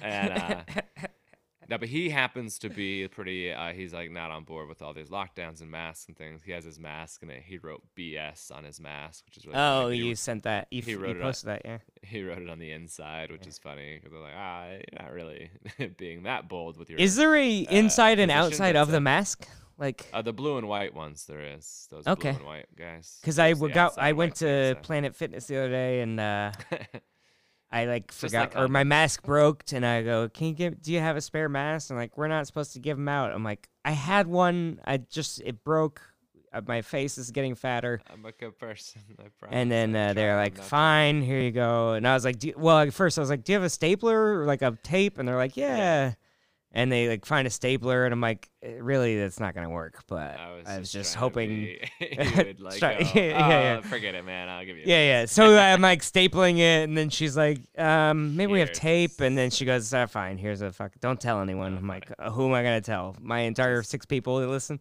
and uh no, but he happens to be pretty. Uh, he's like not on board with all these lockdowns and masks and things. He has his mask and it, he wrote BS on his mask, which is really funny, Oh, he you sent that. You, he wrote you it on- that, yeah. he wrote it on the inside, which is funny because they're like, ah, you're not really being that bold with your. Is there a inside and outside of the uh, mask? Like, uh, the blue and white ones? There is those Okay. blue and white guys. because I There's the w- got I went to inside. Planet Fitness the other day and uh, I like forgot like or my mask broke and I go, can you give? Do you have a spare mask? And like, we're not supposed to give them out. I'm like, I had one. I just it broke. Uh, my face is getting fatter. I'm a good person. I promise. And then uh, they're like, "Fine, here you go." And I was like, do "Well, at first I was like, do you have a stapler or like a tape?" And they're like, "Yeah." And they like find a stapler, and I'm like, "Eh, "Really, that's not gonna work." But I was, just, trying to hoping. be- would like, Try- go, yeah, yeah, yeah. "Oh, forget it, man. I'll give you. Yeah, yeah. So I'm like stapling it, and then she's like, um, "Maybe we have tape." And then she goes, uh, "Fine, here's a fuck. Don't tell anyone." I'm like, "Who am I gonna tell? My entire six people that listen."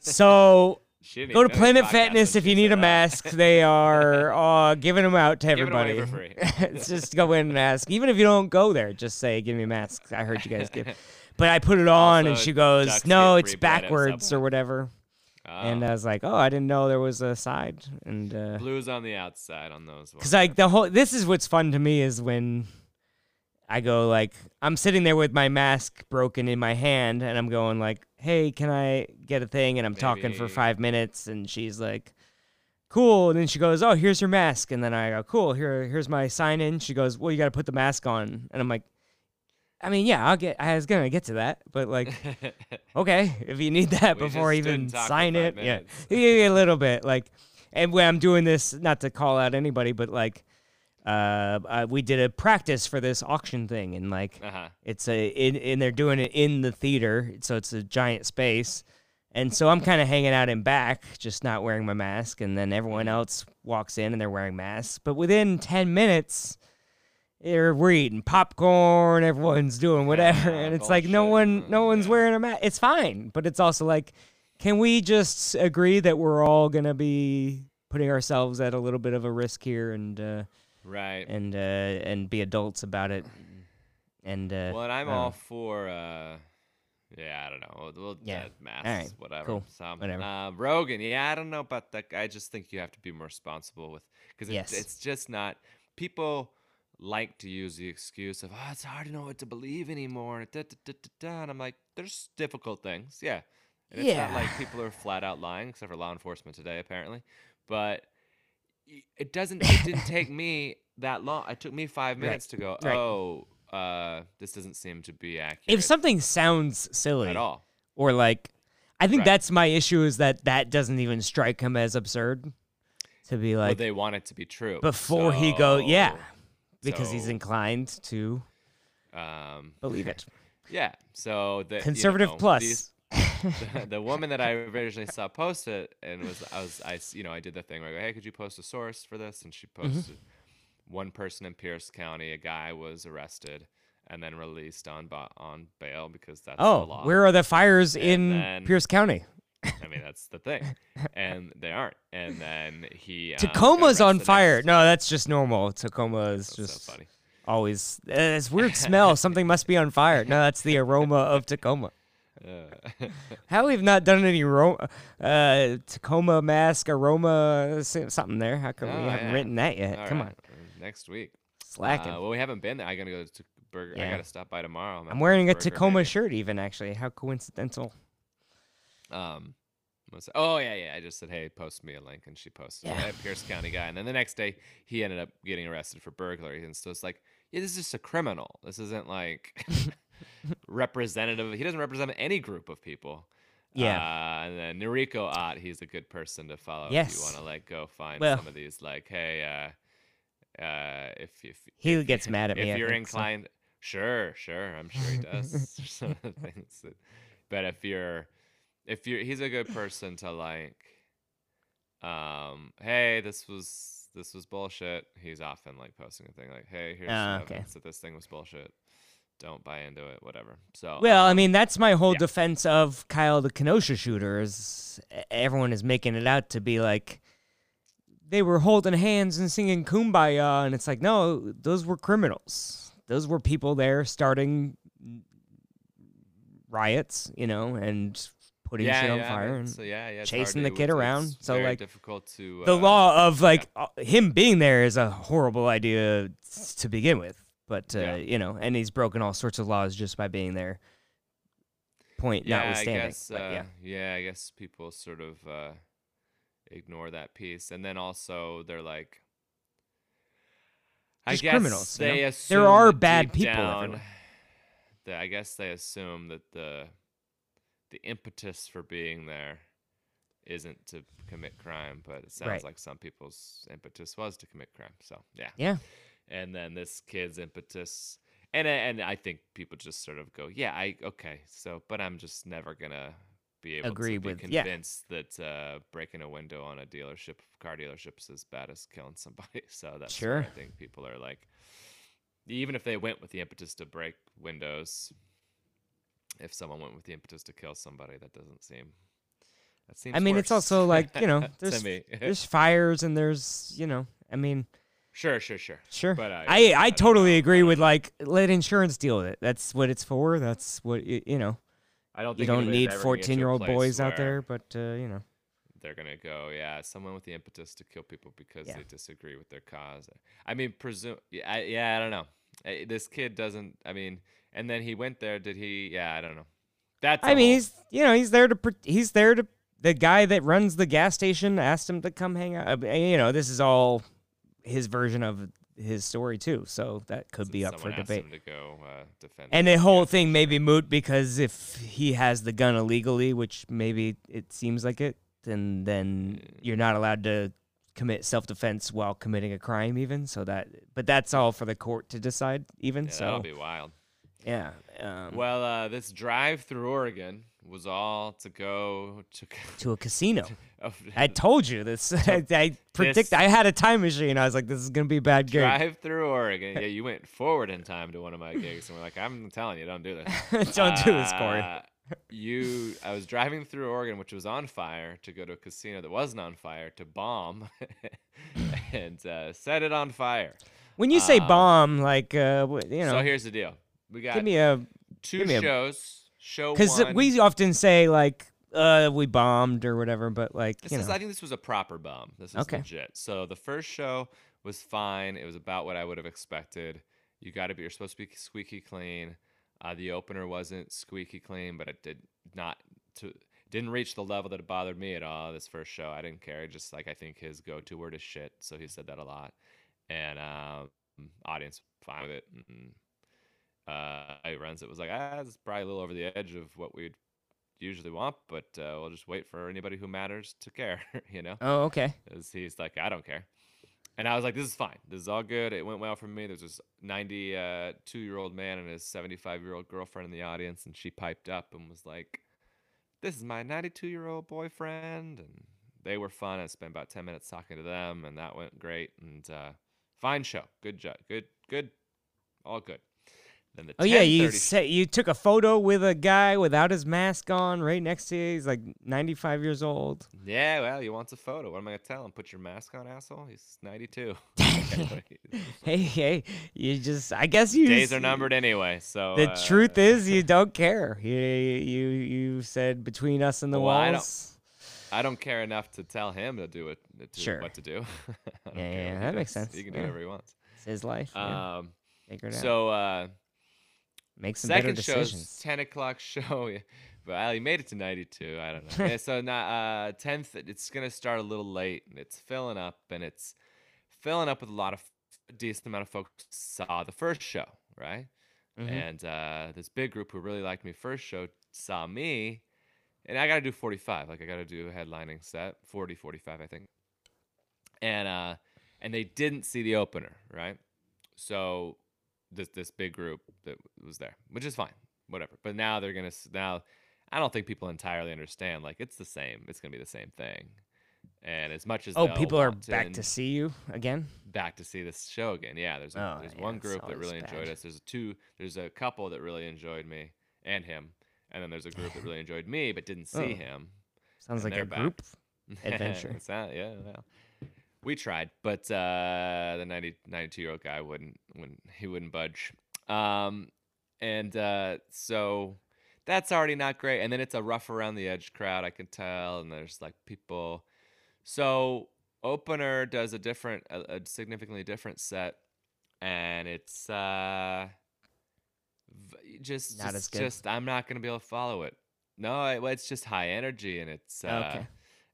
So Didn't go to Planet Fitness if you need a mask. They are uh, giving them out to Give it everybody. for free. it's just go in and ask. Even if you don't go there, just say, "Give me a mask." I heard you guys give. But I put it on, and she goes, "No, it's free bread at backwards or whatever." And Oh. I was like, "Oh, I didn't know there was a side." And uh, Blues on the outside on those ones. Cause like the whole this is what's fun to me is when I go like I'm sitting there with my mask broken in my hand and I'm going like, "Hey, can I get a thing?" And I'm talking for 5 minutes and she's like, "Cool." And then she goes, "Oh, here's your mask." And then I go, "Cool. Here here's my sign in." She goes, "Well, you got to put the mask on." And I'm like, I mean, yeah, I'll get I was going to get to that, but like okay, if you need that We before I even and talked for sign it, yeah, a little bit. Like, and when I'm doing this, not to call out anybody, but like, uh, uh we did a practice for this auction thing, and like, uh-huh. it's a in, and they're doing it in the theater, so it's a giant space, and so I'm kind of hanging out in back, just not wearing my mask, and then everyone Mm-hmm. else walks in and they're wearing masks, but within ten minutes. We're eating popcorn. Everyone's doing whatever, Ah, and it's like no one, no one's yeah. wearing a mask. It's fine, but it's also like, can we just agree that we're all gonna be putting ourselves at a little bit of a risk here, and uh, Right. and uh, and be adults about it, and uh, well, and I'm all know. for. uh yeah, I don't know. We'll, Yeah. masks, whatever. cool, whatever. Uh, Rogan, yeah, I don't know about that. I just think you have to be more responsible with because it, Yes. it's just not. People like to use the excuse of, "Oh, it's hard to know what to believe anymore." Da, da, da. And I'm like, there's difficult things, yeah. And it's not like people are flat out lying, except for law enforcement today, apparently. But it doesn't. It didn't take me that long. It took me five Right, minutes to go, right. oh, uh, this doesn't seem to be accurate if something sounds silly at all. or like, I think Right. that's my issue is that that doesn't even strike him as absurd to be well, like they want it to be true before he go, yeah, So- because he's inclined to Um, believe it. yeah. So the you Conservative know, plus. these- the, the woman that I originally saw post it and was I was I you know I did the thing where I go hey could you post a source for this and she Mm-hmm. posted one person in Pierce County a guy was arrested and then released on on bail because that's the Oh, where are the fires And in then- Pierce County? I mean that's the thing and they aren't and then he um, Tacoma's on fire. next- No, that's just normal. Tacoma is That's just so funny Always, uh, this weird smell. Something must be on fire. No, that's the aroma of Tacoma. How we've not done any ro- uh, Tacoma mask aroma something there? How come Oh, we haven't yeah. written that yet? all Come right, on, next week. slacking. Uh, well, we haven't been there. I gotta go to Burger. I gotta stop by tomorrow. I'm at wearing a Tacoma Mania. shirt, even actually. How coincidental. Um, oh yeah, yeah. I just said, hey, post me a link, and she posted. Yeah. Yeah. Pierce County guy, and then the next day he ended up getting arrested for burglary, and so it's like, yeah, this is just a criminal. This isn't like representative. He doesn't represent any group of people. Yeah. Uh, and then Noriko Ott, he's a good person to follow if you want to like go find Well- some of these like, hey, uh, uh, if if He if- gets mad at me, if you're think, so. inclined, sure, sure, I'm sure he does. some of the things that, but if you're, if you're, he's a good person to like, um, hey, this was this was bullshit. He's often like posting a thing like, hey, here's Ah, okay. that this thing was bullshit. Don't buy into it, whatever. So Well, I um, mean, that's my whole yeah. defense of Kyle the Kenosha shooter. Is everyone is making it out to be like they were holding hands and singing "Kumbaya," and it's like, no, those were criminals. Those were people there starting riots, you know, and putting shit on yeah, fire. and so yeah, yeah, chasing the to- kid around, so, like, difficult to the uh, law of like uh, him being there is a horrible idea to begin with. But uh, Yeah. you know, and he's broken all sorts of laws just by being there. Point yeah, I notwithstanding. guess, but uh, yeah. yeah, I guess people sort of uh, ignore that piece, and then also they're like, I guess criminals, you They know? assume There are bad people down, everywhere. that I guess they assume that the the impetus for being there isn't to commit crime, but it sounds Right. like some people's impetus was to commit crime. So yeah, Yeah. And then this kid's impetus and and I think people just sort of go, yeah, I okay, so but I'm just never gonna be able Agree to be with- yeah. convinced that uh, breaking a window on a dealership, car dealership, is as bad as killing somebody. So that's Sure. I think people are like, even if they went with the impetus to break windows, if someone went with the impetus to kill somebody, that doesn't seem. That seems. I mean, it's also like, you know, there's there's fires and there's, you know, I mean, sure, sure, sure. sure. But I- I I totally. Agree with like let insurance deal with it. That's what it's for. That's what you know. I don't. You don't need ever gonna get to a 14 year old boys out there, but uh, you know. they're gonna go, yeah, someone with the impetus to kill people because Yeah. they disagree with their cause. I mean, presume, yeah, I, yeah, I don't know. I, this kid doesn't. I mean, and then he went there. Did he? Yeah, I don't know. That's. I mean, whole- he's you know he's there to he's there to the guy that runs the gas station asked him to come hang out. You know, this is all his version of his story too, so that could so be up for debate. go uh. And the whole thing may be moot because if he has the gun illegally, which maybe it seems like it, then then you're not allowed to commit self defense while committing a crime, even. So that, but that's all for the court to decide, even. Yeah, so that'll be wild. yeah. Um, Well, uh, this drive through Oregon was all to go to. to a casino. I told you this. I, I predict. This- I had a time machine. I was like, this is gonna be a bad gig. Drive through Oregon. Yeah, you went forward in time to one of my gigs, and we're like, I'm telling you, don't do this. Don't do this, Cory. Uh, you, I was driving through Oregon, which was on fire, to go to a casino that wasn't on fire to bomb and uh, set it on fire. When you say um, bomb, like uh, you know, so here's the deal: we got give me a two give me a- shows. Show because we often say like uh, we bombed or whatever, but like This you is, know, I think this was a proper bomb. This is Okay. legit. So the first show was fine. It was about what I would have expected. You got to be. You're supposed to be squeaky clean. Uh, the opener wasn't squeaky clean, but it did not to didn't reach the level that it bothered me at all. This first show, I didn't care. Just like I think his go-to word is shit, so he said that a lot, and um, audience fine with it. And, uh, I runs it was like ah, it's probably a little over the edge of what we'd usually want, but uh, we'll just wait for anybody who matters to care, you know? oh okay, he's like, I don't care. And I was like, this is fine. This is all good. It went well for me. There's this 92 year old man and his 75 year old girlfriend in the audience, and she piped up and was like, This is my 92 year old boyfriend. And they were fun. I spent about 10 minutes talking to them, and that went great. And uh, fine show. Good job. Good, good. All good. Then the Oh yeah, you 10:30 say you took a photo with a guy without his mask on right next to you. He's like 95 years old. Yeah, well, he wants a photo. What am I gonna tell him? Put your mask on, asshole. He's 92. Hey, hey, you just I guess you Days are numbered anyway. So The uh, truth is you don't care. You you you said between us and the Well, I don't- walls. I don't care enough to tell him to do it. To Sure. What to do. Yeah, yeah, that makes sense, He can yeah. do whatever he wants. It's his life. yeah. Um. Figure it out. So uh, Make some better second show's decisions. 10 o'clock show. yeah. Well, he made it to 92. I don't know. Yeah, so not uh 10th. It's gonna start a little late, and it's filling up, and it's filling up with a lot of a decent amount of folks saw the first show, right? Mhm. And uh, this big group who really liked me first show saw me, and I got to do 45. Like I got to do a headlining set, 40, 45, I think. And uh, and they didn't see the opener, right? So this this big group that was there, which is fine, whatever. But now they're gonna now. I don't think people entirely understand. Like it's the same. It's gonna be the same thing. And as much as Oh, people are back to see you again. back to see this show again. Yeah, there's a, Oh, there's yeah, one group that really enjoyed us. There's a two there's a couple that really enjoyed me and him, and then there's a group that really enjoyed me but didn't see Oh. him. Sounds like a back. group. Adventure. Not- yeah, well, we tried, but uh, the 90, 92 year old guy wouldn't wouldn't he wouldn't budge. Um, and uh, so that's already not great. And then it's a rough around the edge crowd, I can tell. And there's like people. So opener does a different, a, a significantly different set, and it's uh, v- just Not just, just I'm not gonna be able to follow it. No, it, well, it's just high energy, and it's uh, Okay.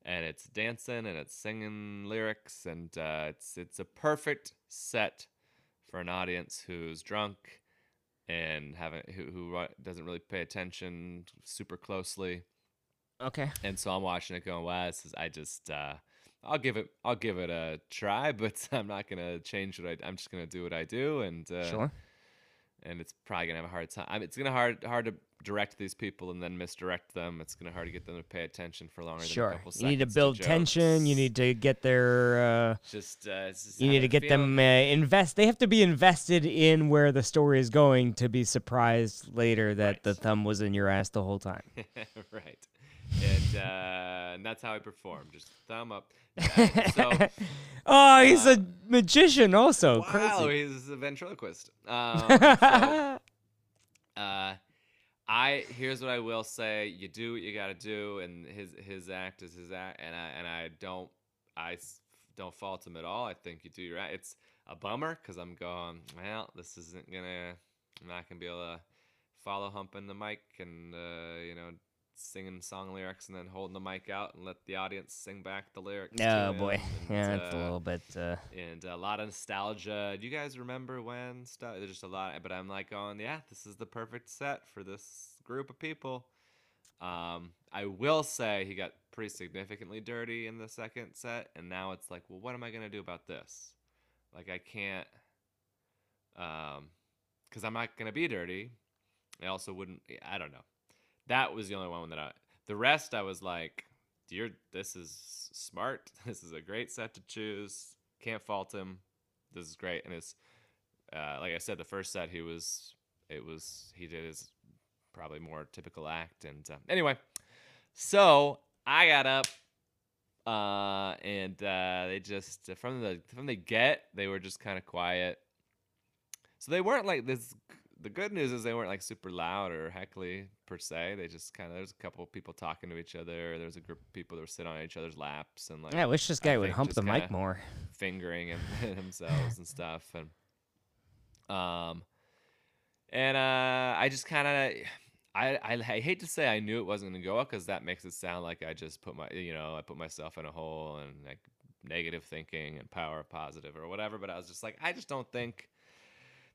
And it's dancing and it's singing lyrics, and uh, it's it's a perfect set for an audience who's drunk and haven't who, who doesn't really pay attention super closely. Okay. And so I'm watching it going, wow, this is, I just, uh, I'll give it, I'll give it a try, but I'm not gonna change what I, I'm just gonna do what I do, and uh, Sure. And it's probably gonna have a hard time. I mean, it's gonna hard hard to direct these people and then misdirect them. It's gonna hard to get them to pay attention for longer than a Sure. couple You need to build tension. You need to get their. Uh, just, uh, just you need to get feel. them uh, invest. They have to be invested in where the story is going to be surprised later that the thumb was in your ass the whole time. right. And, uh, and that's how I perform. Just thumb up. Uh, so, oh, he's uh, a magician also. wow, Crazy. he's a ventriloquist. Um, so, uh, I here's what I will say: you do what you got to do, and his his act is his act, and I and I don't I don't fault him at all. I think you do your act. It's a bummer because I'm going, well, this isn't gonna, I'm not gonna be able to follow humping the mic and uh, you know singing song lyrics and then holding the mic out and let the audience sing back the lyrics. Oh boy, and, yeah, that's a uh, little bit. Uh, and a lot of nostalgia. Do you guys remember when stuff? There's just a lot, but I'm like going, yeah, this is the perfect set for this group of people. Um, I will say he got pretty significantly dirty in the second set, and now it's like, well, what am I gonna do about this? Like, I can't, um, because I'm not gonna be dirty. I also wouldn't. I don't know. That was the only one that I. The rest, I was like, "You're. This is smart. This is a great set to choose. Can't fault him. This is great." And it's, uh, like I said, the first set he was. It was he did his probably more typical act. And uh, anyway, so I got up, uh, and uh, they just from the from the get they were just kind of quiet. So they weren't like this. The good news is they weren't like super loud or heckly per se. They just kind of there's a couple of people talking to each other. There was a group of people that were sitting on each other's laps and like yeah, I wish this I guy would hump the mic more. fingering him, themselves and stuff and um and uh i just kind of I, I I hate to say I knew it wasn't gonna go up because that makes it sound like I just put my you know I put myself in a hole and like negative thinking and power of positive or whatever. But I was just like I just don't think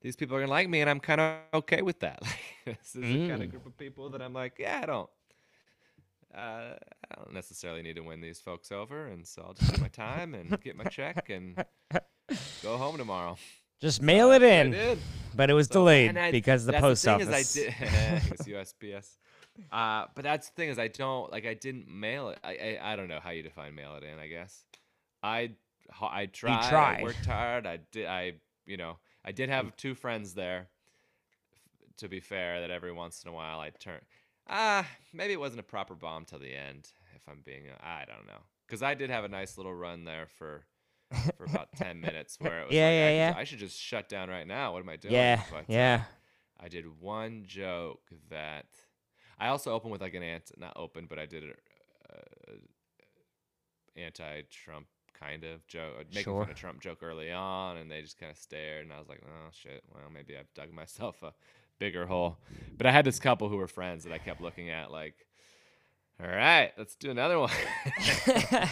these people are gonna like me, and I'm kind of okay with that. Like this is the kind Mm. of group of people that I'm like, yeah, I don't. Uh, I don't necessarily need to win these folks over, and so I'll just do my time and get my check and go home tomorrow. Just mail it That's what I in, but it was So- delayed I- because the post thing is office. I did, it's USPS. Uh, but that's the thing is I don't like I didn't mail it. I, I I don't know how you define mail it in. I guess I I tried. tried. I worked hard. I did. I you know I did have two friends there. to be fair, that every once in a while I turn. Ah, maybe it wasn't a proper bomb till the end. If I'm being, I don't know, because I did have a nice little run there for for about ten minutes where it was Yeah, like, yeah, I, yeah. I should just shut down right now. What am I doing? yeah, But, uh, yeah. I did one joke that I also opened with like an anti, not open, but I did uh, anti-Trump kind of joke, uh, making Sure. fun of Trump joke early on, and they just kind of stared, and I was like, oh shit, well maybe I've dug myself a bigger hole. But I had this couple who were friends that I kept looking at like. All right, let's do another one.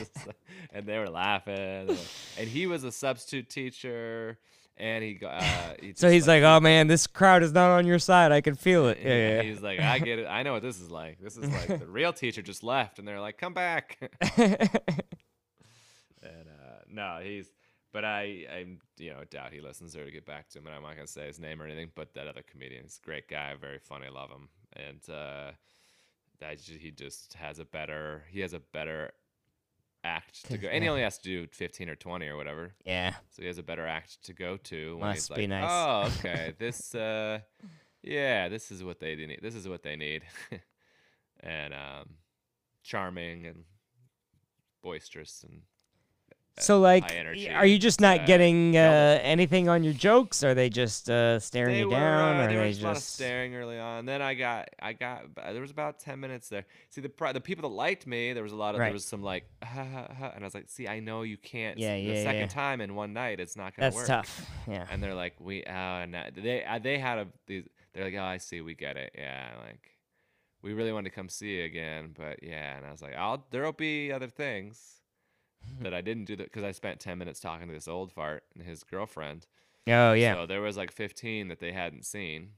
And they were laughing. And he was a substitute teacher, and he got. Uh, he So he's like, "Oh man, this crowd is not on your side. I can feel it." Yeah, yeah. He's like, I get it. I know what this is like. This is like the real teacher just left, and they're like, come back. No, he's. But I, I, you know, doubt he listens or to get back to him. And I'm not gonna say his name or anything. But that other comedian is a great guy, very funny. Love him. And uh, that he just has a better. He has a better act to go, and he only has to do 15 or 20 or whatever. yeah. So he has a better act to go to when Must he's be like, nice. "Oh, okay, this, uh, yeah, this is what they need. This is what they need." and um, charming and boisterous and So like, energy, are you just not uh, getting uh, anything on your jokes? Are they just uh, staring they you were, down, uh, or they are were they just, a lot of just? staring early on. Then I got, I got, uh, there was about ten minutes there. See the the people that liked me, there was a lot of, Right. there was some like, ha, ha, ha, and I was like, see, I know you can't. Yeah, yeah. the second yeah. time in one night, it's not gonna That's work. tough. Yeah. and they're like, we, oh, and they, uh, they had a, these, they're like, oh, I see, we get it, yeah, like, we really wanted to come see you again, but yeah, and I was like, I'll, there'll be other things that I didn't do that because I spent ten minutes talking to this old fart and his girlfriend. Oh yeah. So there was like fifteen that they hadn't seen.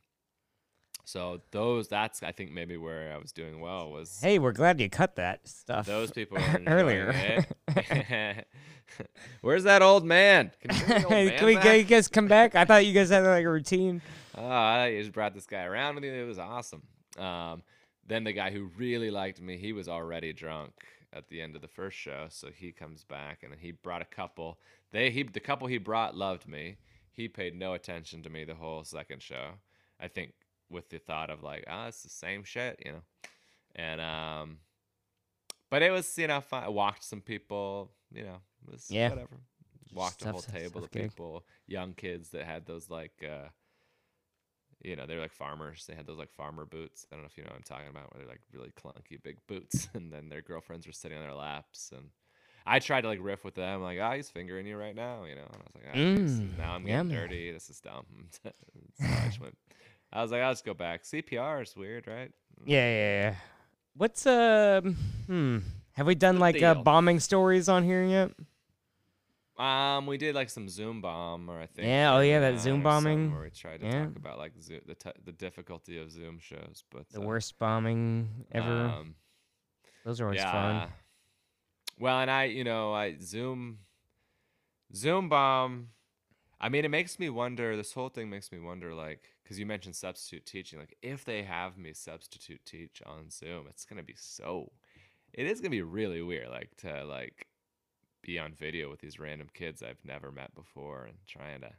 So those, that's I think maybe where I was doing well was Hey, we're glad you cut that stuff. those people earlier. Where's that old man? Can you old man Can we back? get you guys come back? I thought you guys had like a routine. Oh, I you just brought this guy around with you. It was awesome. Um, then the guy who really liked me, he was already drunk at the end of the first show, so he comes back and then he brought a couple. They he the couple he brought loved me. He paid no attention to me the whole second show. I think with the thought of like, ah, it's the same shit, you know. And um, but it was you know fun. I walked some people, you know, it was Yeah. whatever. Walked a whole table of people, young kids that had those like. uh you know, they're like farmers. They had those like farmer boots. I don't know if you know what I'm talking about, where they're like really clunky big boots, and then their girlfriends were sitting on their laps. And I tried to like riff with them, like, "Ah, he's fingering you right now," you know. And I was like, is- Mm, "Now I'm getting dirty. This is dumb." so I, just went, I was like, "I'll just go back." CPR is weird, right? Yeah, yeah, yeah. What's um? Hmm. Have we done like uh, bombing stories on here yet? Um, we did like some Zoom bomb, or I think. Yeah, oh, yeah, that Zoom bombing. Where we tried to Yeah. talk about like Zo- the t- the difficulty of Zoom shows, but The uh, worst bombing ever. Um, Those are always fun. Well, and I, you know, I Zoom, Zoom bomb. I mean, it makes me wonder. This whole thing makes me wonder, like, because you mentioned substitute teaching. Like, if they have me substitute teach on Zoom, it's gonna be so. It is gonna be really weird, like to like be on video with these random kids I've never met before and trying to.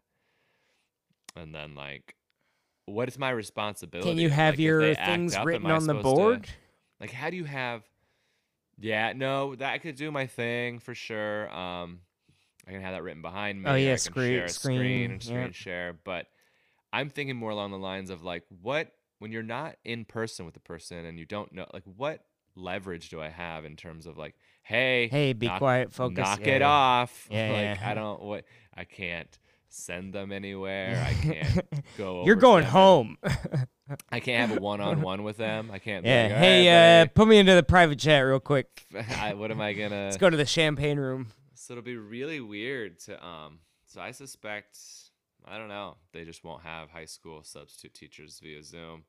And then like, what is my responsibility? Can you have if your things up, written on the supposed to- board? like how do you have yeah no that I could do my thing for sure um i can have that written behind me Oh, yeah, screen- share a screen, screen, and screen yep. share but i'm thinking more along the lines of like what when you're not in person with the person and you don't know like what leverage do i have in terms of like hey Hey, be knock- quiet, focus. knock yeah, it yeah. off Yeah, like yeah. i don't what i can't send them anywhere i can't go You're going home. i can't have a one-on-one with them i can't yeah. like, hey, right, uh, put me into the private chat real quick. I, what am i gonna Let's go to the champagne room. So it'll be really weird to um. So I suspect I don't know. They just won't have high school substitute teachers via Zoom.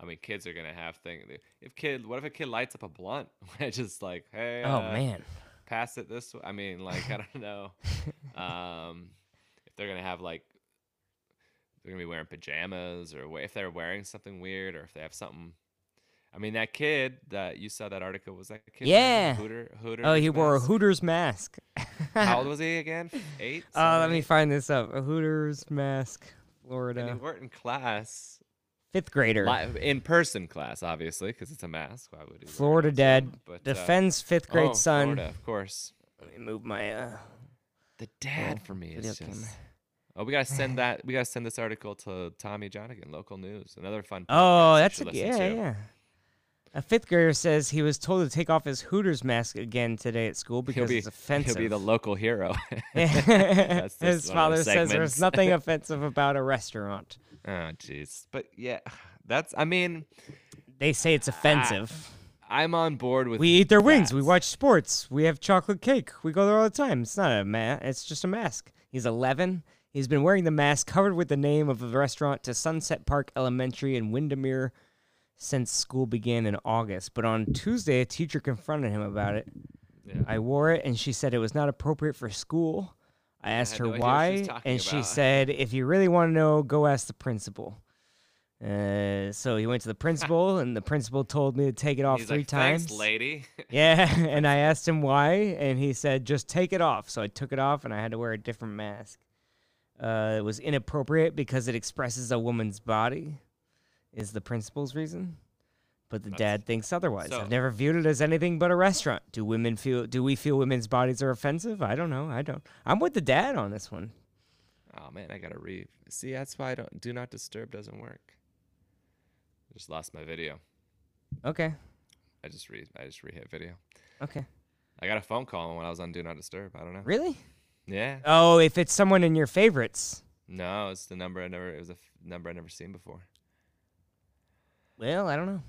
I mean, kids are gonna have things. If kid, what if a kid lights up a blunt? just like, hey, Oh uh, man. pass it this way. I mean, like, I don't know. um, if they're gonna have like, they're gonna be wearing pajamas, or if they're wearing something weird, or if they have something. I mean, that kid that you saw that article was that kid? Yeah. Hooter. Hooter. Oh, he wore a? Hooters mask. How old was he again? Eight. Oh, let me find this up. A Hooters mask, And he Florida. it in class Fifth grader. In person class, obviously, because it's a mask. Why would he? Florida dad Zoom? But, uh, defends fifth grade oh, son. Florida, of course. Let me move my. Uh, The dad Oh, for me video is camera. just. Oh, we gotta send that. We gotta send this article to Tommy Johnigan, local news. Another fun. oh, that's a, listen yeah, to. yeah. A fifth grader says he was told to take off his Hooters mask again today at school because be it's offensive. he'll be the local hero. his father says there's nothing offensive about a restaurant. oh, jeez. But yeah, that's. I mean, They say it's offensive. I'm on board with. we eat their wings. We watch sports. We have chocolate cake. We go there all the time. It's not a ma- It's just a mask. He's 11. He's been wearing the mask covered with the name of the restaurant to Sunset Park Elementary in Windermere since school began in August. But on Tuesday, a teacher confronted him about it. Yeah. I wore it, and she said it was not appropriate for school. I asked had her no she why, talking and she said, "If you really want to know, go ask the principal." Uh, so he went to the principal, and the principal told me to take it off He's three like, times. Thanks, lady. Yeah, and I asked him why, and he said, "Just take it off." So I took it off, and I had to wear a different mask. Uh, it was inappropriate because it expresses a woman's body, is the principal's reason. But the That's- dad thinks otherwise. so- I've never viewed it as anything but a restaurant. Do women feel? Do we feel women's bodies are offensive? I don't know. I don't. I'm with the dad on this one. Oh man, I gotta re. See, that's why I don't. Do not disturb doesn't work. I just lost my video. Okay. I just re. I just re-hit video. Okay. I got a phone call when I was on Do Not Disturb. I don't know. Really? Yeah. Oh, if it's someone in your favorites. No, it's the number I never. It was a f- number I never seen before. Well, I don't know.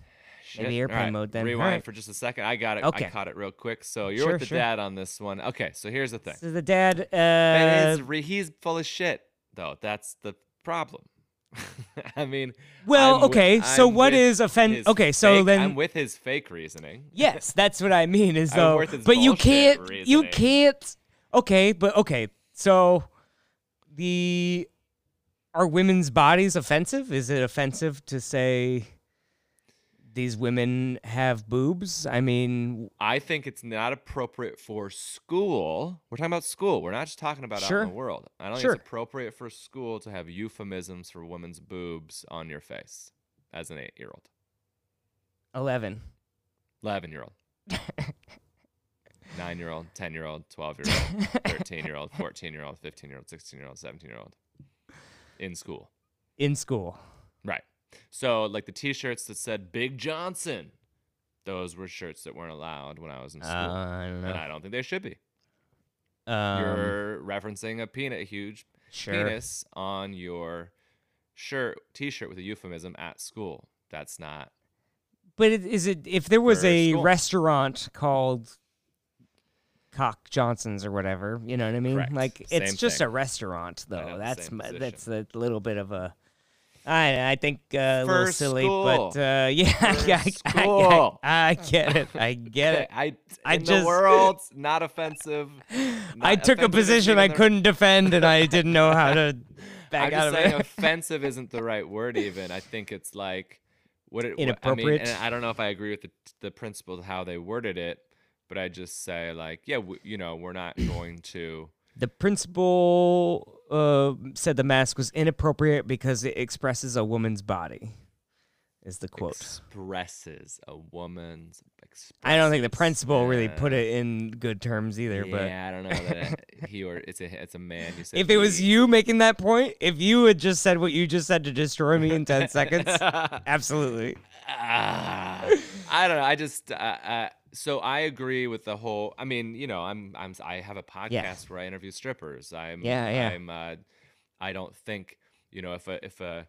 Maybe Shit. airplane Alright, mode then. Rewind Alright. for just a second. I got it. Okay. I caught it real quick. So you're Sure, with the sure. dad on this one. Okay. So here's the thing. So the dad. Uh, re- he's full of shit, though. That's the problem. I mean, well, I'm okay. so I'm what with offend? Okay, so fake- then I'm with his fake reasoning. Yes, that's what I mean. Is though, but you can't. You can't. Okay, but okay. So the are women's bodies offensive? Is it offensive to say these women have boobs? I mean, I think it's not appropriate for school. We're talking about school. We're not just talking about out Sure. in the world. I don't Sure. think it's appropriate for school to have euphemisms for women's boobs on your face as an eight-year-old, eleven. eleven-year-old, nine-year-old, ten-year-old, twelve-year-old, thirteen-year-old, fourteen-year-old, fifteen-year-old, sixteen-year-old, seventeen-year-old in school. in school. Right. So like the T-shirts that said Big Johnson, those were shirts that weren't allowed when I was in Uh, school, I don't and. I don't think they should be. Um, You're referencing a peanut, huge sure. penis on your shirt, T-shirt with a euphemism at school. That's not. But is it if there was a school. restaurant called Cock Johnson's or whatever, you know what I mean? Correct. Like it's Same just a restaurant, though. That's my, that's a little bit of a. I I think uh, a little silly, school. but uh, yeah, I, I. I, I get it. I get it. I I in just- the world not offensive. I took a position I couldn't defend, and I didn't know how to back I'm out of saying it. offensive isn't the right word. Even I think it's like what it. what- I mean, and I don't know if I agree with the the principle of how they worded it, but I just say like, yeah, w- you know, we're not going to. The principal uh, said the mask was inappropriate because it expresses a woman's body. Is the quote? expresses a woman's. I don't think the expresses, principal really put it in good terms either. Yeah, I don't know that he or it's a it's a man. But if it was you making that point, if you had just said what you just said to destroy me in ten seconds, absolutely. Ah, I don't know. I just uh, uh, so I agree with the whole. I mean, you know, I'm I'm I have a podcast Yeah. where I interview strippers. I'm Yeah, yeah. I'm uh, I don't think you know if a if a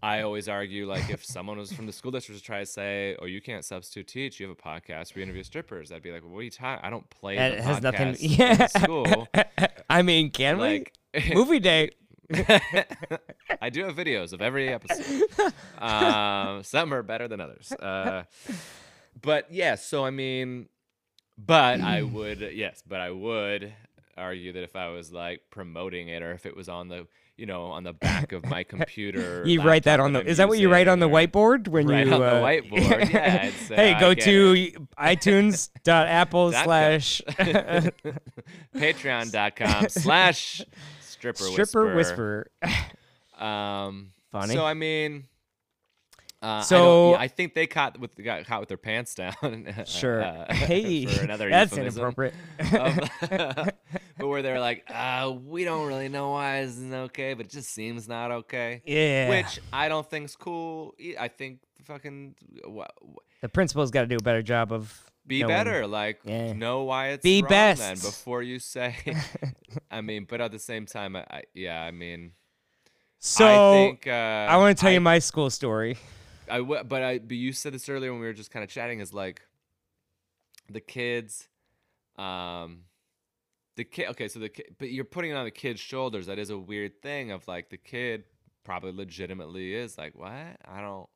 I always argue like if someone was from the school district to try to say, "Oh, you can't substitute teach. You have a podcast where you interview strippers." I'd be like, well, "What are you talking? I don't play That the has nothing. Yeah. school." I mean, can Like, we? Movie day? I do have videos of every episode. um, some are better than others. Uh, but yeah, so I mean, but I would yes, but I would argue that if I was like promoting it or if it was on the you know on the back of my computer, You write that on the. Is that what you write on the whiteboard when Write you? on the uh, whiteboard, yeah, I'd hey, go to iTunes.apple slash Patreon.com slash stripper stripper whisperer. whisperer. Um, Funny. So I mean, Uh, I, So- yeah, I think they caught with got caught with their pants down. Sure. uh, hey, another that's inappropriate. of- but where they're like, uh, we don't really know why this isn't okay, but it just seems not okay. yeah. Which I don't think's cool. I think fucking the principal's got to do a better job of be knowing- better. Like Yeah. know why it's Be wrong best. then before you say. I mean, but at the same time, I, I yeah, I mean, So I think uh, I want to tell I- you my school story. I w- but I but you said this earlier when we were just kind of chatting is like the kids um the kid okay so the kid but you're putting it on the kid's shoulders. That is a weird thing of like the kid probably legitimately is like what? I don't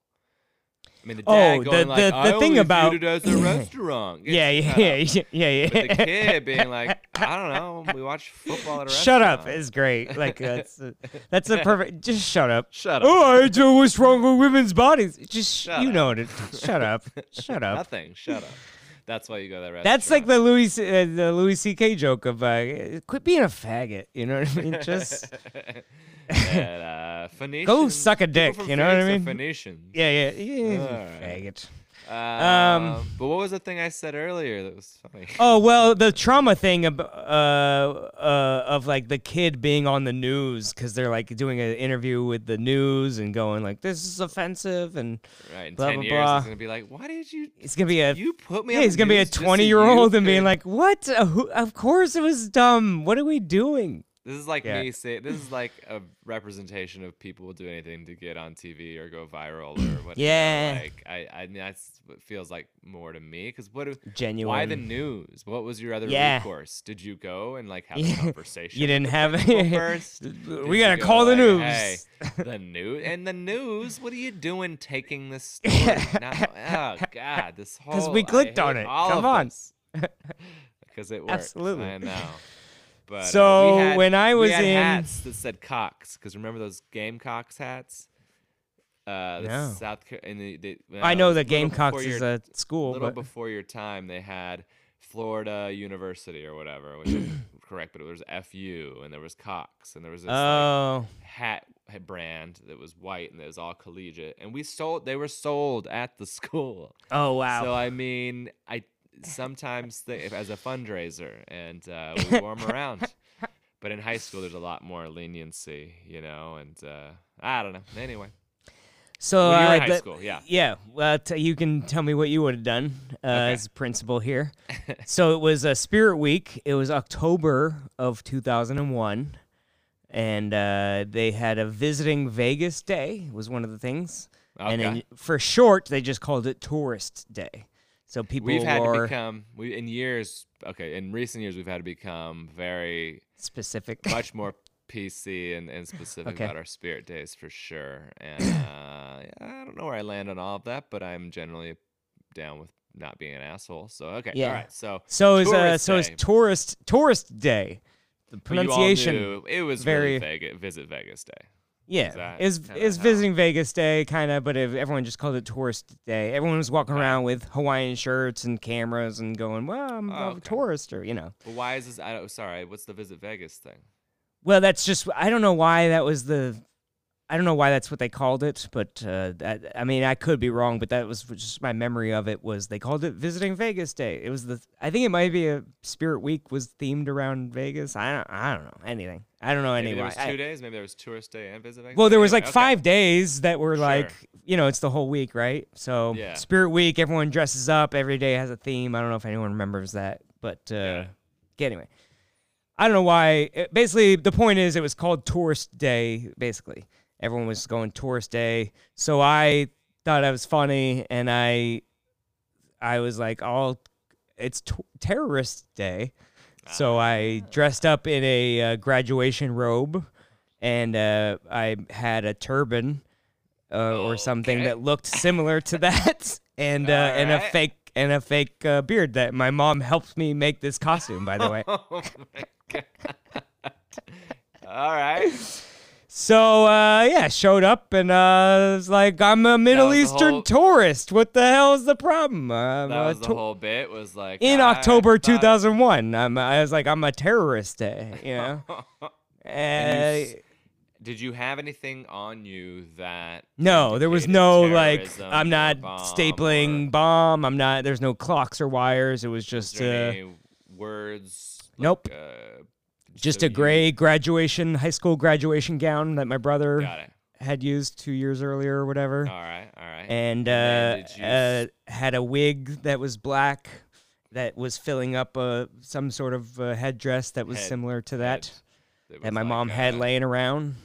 I mean the Oh, dad the- going like the- I the thing about- it as a restaurant Get Yeah, yeah, shut yeah, yeah, yeah, yeah. The kid being like I don't know we watch football at a shut up restaurant. is great. Like that's a, that's a perfect. Just shut up. shut up Oh, I do what's wrong with women's bodies. Just Shut you up. know it. Shut up. Shut up. nothing shut up that's why you go that restaurant That's like the Louis uh, the Louis C.K. joke of uh, quit being a faggot. You know what I mean? Just and, uh, Go suck a dick, you know what I mean? Phoenicians. yeah, yeah, yeah. Alright. Faggot. Um, but what was the thing I said earlier that was funny? Oh well, the trauma thing of uh, uh, of like the kid being on the news because they're like doing an interview with the news and going like this is offensive and right, in blah, ten blah, years, blah. he's gonna be like, "Why did you? it's gonna be a You put me? yeah on he's the gonna be a news just so twenty year old and being like what Uh, who, of course it was dumb what are we doing This is like Yeah. me say. This is like a representation of people will do anything to get on TV or go viral or what. Yeah. Like I, I mean, that's what feels like more to me. Because what? if- genuine Why the news? What was your other Yeah. recourse? Did you go and like have a conversation? you didn't have first? we Did gotta go call the news Hey, the news and the news. What are you doing taking this story? now, oh God, this whole because we clicked on it. all Come on. because it works. Absolutely. I know. But, uh, So, we had, when I was we had in- hats that said Cox, because remember those Gamecocks hats? Uh, No. South and the, the, I know the Gamecocks is your- a school little but before your time, they had Florida University or whatever, which is correct, but it was FU and there was Cox and there was this like, oh hat hat brand that was white and it was all collegiate, and we sold. They were sold at the school. oh wow So I mean, I sometimes if, as a fundraiser, and uh, we wore 'em around. But in high school, there's a lot more leniency, you know, and uh, I don't know. Anyway, So When uh, in high school, yeah. yeah. Well, t- you can tell me what you would have done uh, Okay. as principal here. so it was a Spirit Week. It was October of 2001, and uh, they had a visiting Vegas day. Was one of the things, and then for short, they just called it Tourist Day. So people we've had to become we in years. Okay, in recent years, we've had to become very specific. much more PC and, and specific Okay. about our spirit days for sure. And uh, I don't know where I land on all of that, but I'm generally down with not being an asshole. So okay, Yeah. all right. So so is uh, so is Tourist Tourist Day. The but you all pronunciation. it was very- really Vegas, Visit Vegas Day. Yeah, is is visiting Vegas Day kind of, but if everyone just called it Tourist Day. Everyone was walking Okay. around with Hawaiian shirts and cameras and going, "Well, I'm, Oh, I'm a tourist," or you know. But why is this? I don't, sorry, what's the Visit Vegas thing? Well, that's just I don't know why that was the, I don't know why that's what they called it, but uh, that I mean I could be wrong, but that was just my memory of it was they called it Visiting Vegas Day. It was the I think it might be a Spirit Week was themed around Vegas. I don't I don't know anything. I don't know Maybe any there was two days. Maybe there was Tourist Day and Visit Vegas. Well, there was like okay. five days that were Sure. like, you know, it's the whole week, right? So Yeah. Spirit Week, everyone dresses up. Every day has a theme. I don't know if anyone remembers that, but uh, Yeah. anyway, I don't know why. It- basically, the point is, it was called Tourist Day. Basically, everyone was going Tourist Day, so I thought it was funny, and I, I was like, "Oh, it's t- Terrorist Day." So I dressed up in a uh, graduation robe, and uh, I had a turban uh, or something Okay. that looked similar to that, and uh, and a fake and a fake uh, beard that my mom helped me make this costume. By the way, Oh my god. All right. So uh, yeah, showed up and uh, was like, I'm a Middle Eastern whole- tourist. What the hell is the problem? I'm That a was the whole bit. Was like in October thought- 2001. I'm, I was like, I'm a terrorist, uh, you know. And you s- did you have anything on you that No, there was no like I'm not bomb stapling or- bomb. I'm not. There's no clocks or wires. It was was just there uh, any words? Nope. Like, uh, just so a you- gray graduation, high school graduation gown that my brother had used two years earlier or whatever, All right. All right. and uh, you uh, had a wig that was black that was filling up uh, some sort of headdress that was Head- similar to that That that my like, mom had laying around.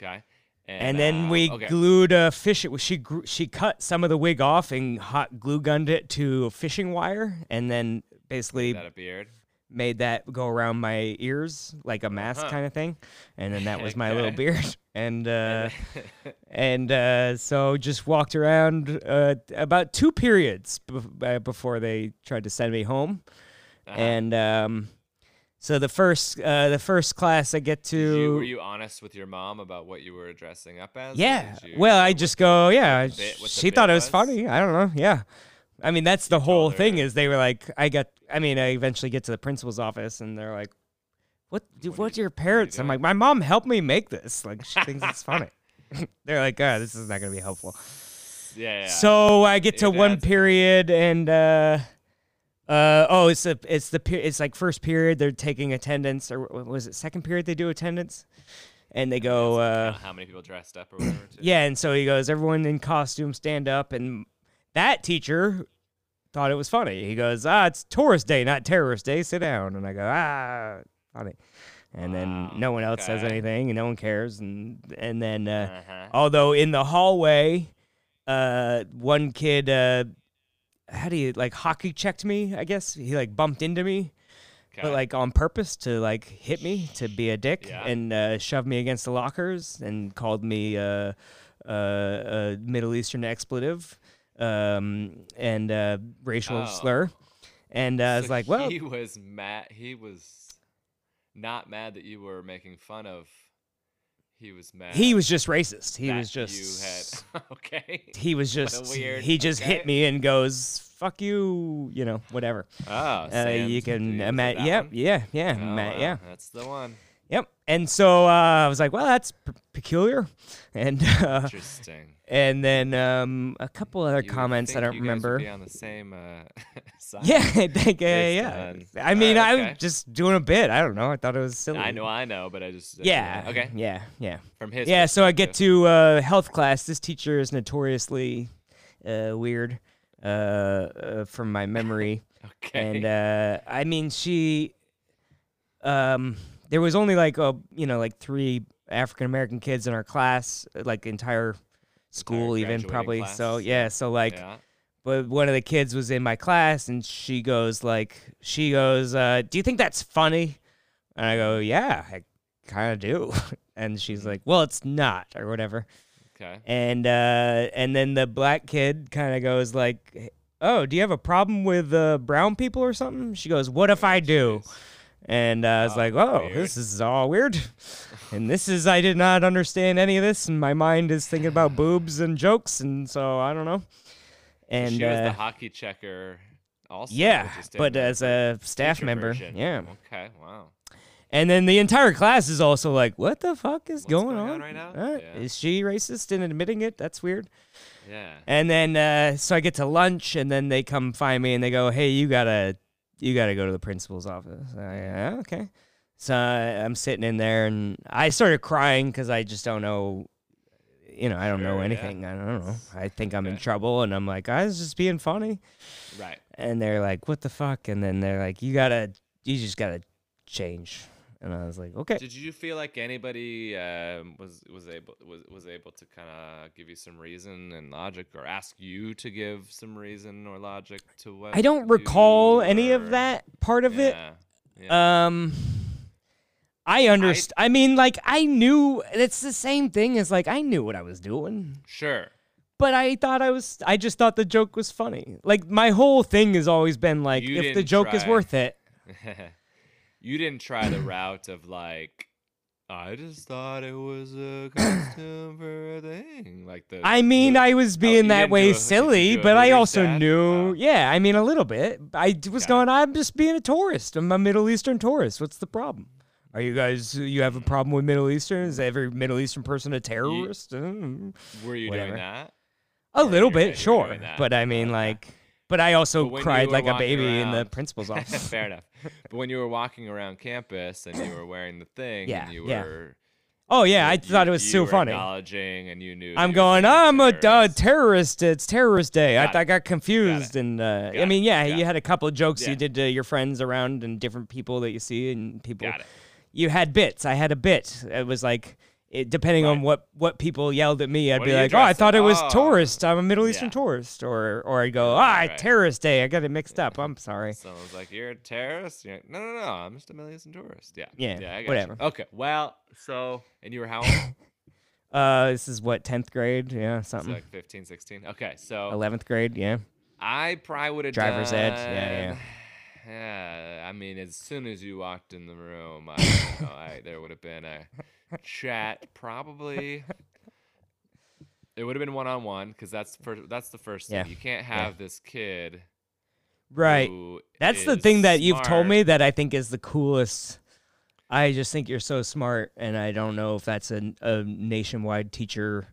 Okay. And, then uh, we okay. glued a fish. She gr- she she cut some of the wig off and hot glue gunned it to a fishing wire, and then basically Got a beard. Made that go around my ears like a mask Uh-huh. kind of thing, and then that was my little beard. And uh, and uh, so just walked around uh, about two periods uh, before they tried to send me home. Uh-huh. And um, so the first uh, the first class I get to you, were you honest with your mom about what you were dressing up as? Yeah. you- Well, I just go, yeah. bit- she thought it was was? funny. I don't know. Yeah. I mean, that's the whole thing is they were like, I got, I mean, I eventually get to the principal's office and they're like, what, dude, What what's you- your parents? I'm like, my mom helped me make this. Like, she thinks it's funny. they're like, oh, this is not going to be helpful. Yeah. yeah. So I get to one period and, uh, uh, oh, it's a, it's the, it's like first period. They're taking attendance or was it second period? They do attendance and they go, uh, how many people dressed up or whatever. Too. yeah, and so he goes, everyone in costume, stand up. And that teacher thought it was funny. He goes, ah, it's tourist day, not terrorist day. Sit down. And I go, ah, funny. And then no one else says anything, and no one cares. And and then, uh, Uh-huh. although in the hallway, uh, one kid, uh, how do you like hockey checked me? I guess he like bumped into me but like on purpose to like hit me to be a dick Yeah. and uh, shove me against the lockers and called me uh, uh, a Middle Eastern expletive um, and uh, racial Oh. slur. And uh, I was like, well, he was mad. He was not mad that you were making fun of. He was mad. he was just racist. He was just You had okay. he was just weird- he just okay. hit me and goes fuck you, you know, whatever. Oh, Uh, you can imagine. that Yeah, yeah, yeah, Oh, ma- wow, yeah. That's the one. Yep. And so uh, I was like, well, that's p- peculiar. And uh, Interesting. and then um, a couple other You comments I don't you guys would remember. be on the same uh, side. Yeah, I think, uh, yeah. on- I mean, I okay. was just doing a bit. I don't know. I thought it was silly. I know, I know, but I just uh, Yeah. Okay. Yeah. Yeah. From his. Yeah. So I get to uh, health class. This teacher is notoriously uh, weird, uh, uh, from my memory. Okay. and uh, I mean, she, um, there was only like a you know like three African American kids in our class, uh, like entire school even graduating probably. So yeah, so like, yeah. but one of the kids was in my class, and she goes like, she goes, uh, "Do you think that's funny?" And I go, "Yeah, I kind of do." and she's Mm-hmm. like, "Well, it's not," or whatever Okay. and uh, and then the black kid kind of goes like, "Oh, do you have a problem with uh, brown people or something?" She goes, "What if I do?" And uh, I was Oh, like, "Oh, weird. this is all weird." and this is I did not understand any of this, and my mind is thinking about boobs and jokes, and so I don't know. And she was uh, the hockey checker. Also. yeah, but as a staff member, version. yeah. Okay. Wow. And then the entire class is also like, "What the fuck is going, going on on right now?" Uh, Yeah. Is she racist in admitting it? That's weird." Yeah. And then uh, so I get to lunch, and then they come find me, and they go, "Hey, you gotta, you gotta go to the principal's office." I, yeah, okay. So I'm sitting in there, and I started crying because I just don't know, you know, I don't know Sure, yeah. anything. I don't know. I think I'm in trouble, and I'm like, I was just being funny, Right. and they're like, "What the fuck?" And then they're like, "You gotta, you just gotta change." And I was like, "Okay." Did you feel like anybody um, was was able was was able to kind of give you some reason and logic, or ask you to give some reason or logic to what? I don't recall any of that part of it. Yeah. yeah. Um, I understand. I, mean, like I knew it's the same thing as like I knew what I was doing, sure. but I thought I was. I just thought the joke was funny. Like my whole thing has always been like, You if the joke is worth it. you didn't try the route of like. I just thought it was a costume for a thing, like the. I mean, the- I was you being that way a- silly, but I also dad? knew. Wow. Yeah, I mean a little bit. I was Okay. going. I'm just being a tourist. I'm a Middle Eastern tourist. What's the problem? Are you guys? You have a problem with Middle Eastern? Is every Middle Eastern person a terrorist? Mm. Were you Whatever. doing that? A little bit, sure, but I mean, like, but I also But cried like a baby in the principal's office. Fair enough. But when you were walking around campus and you were wearing the thing, Yeah, and you yeah. were, Oh yeah, I you- thought it was so funny. Acknowledging, and you knew. I'm you going. I'm a uh, terrorist. terrorist. It's terrorist day. Got I, I got confused, and uh, Got I mean, yeah, Got you had a couple of jokes Yeah. you did to your friends around and different people that you see, and people. Got. You had bits. I had a bit. It was like. It, depending on what, what people yelled at me, I'd What be you like, "Oh, I thought it was Oh." tourist. I'm a Middle Eastern Yeah. tourist," or or I'd go, Right, "Ah, right. terrorist day. I got it mixed up. I'm sorry." Someone's like, "You're a terrorist." You're like, no, no, no. I'm just a Middle Eastern tourist. Yeah. Yeah, Yeah. I got whatever. You. Okay. Well, so and you were how old? Uh, this is what tenth grade, yeah, It's something. like 15, 16. Okay. So Eleventh grade, yeah. I probably would have Driver's done, ed, yeah, yeah. Yeah, I mean, as soon as you walked in the room, I, don't know, I there would have been a chat. Probably, it would have been one on one because that's for that's the first thing. Yeah, You can't yeah. have this kid. Right. That's the thing that you've told me that I think is the coolest. I just think you're so smart, and I don't know if that's a, a nationwide teacher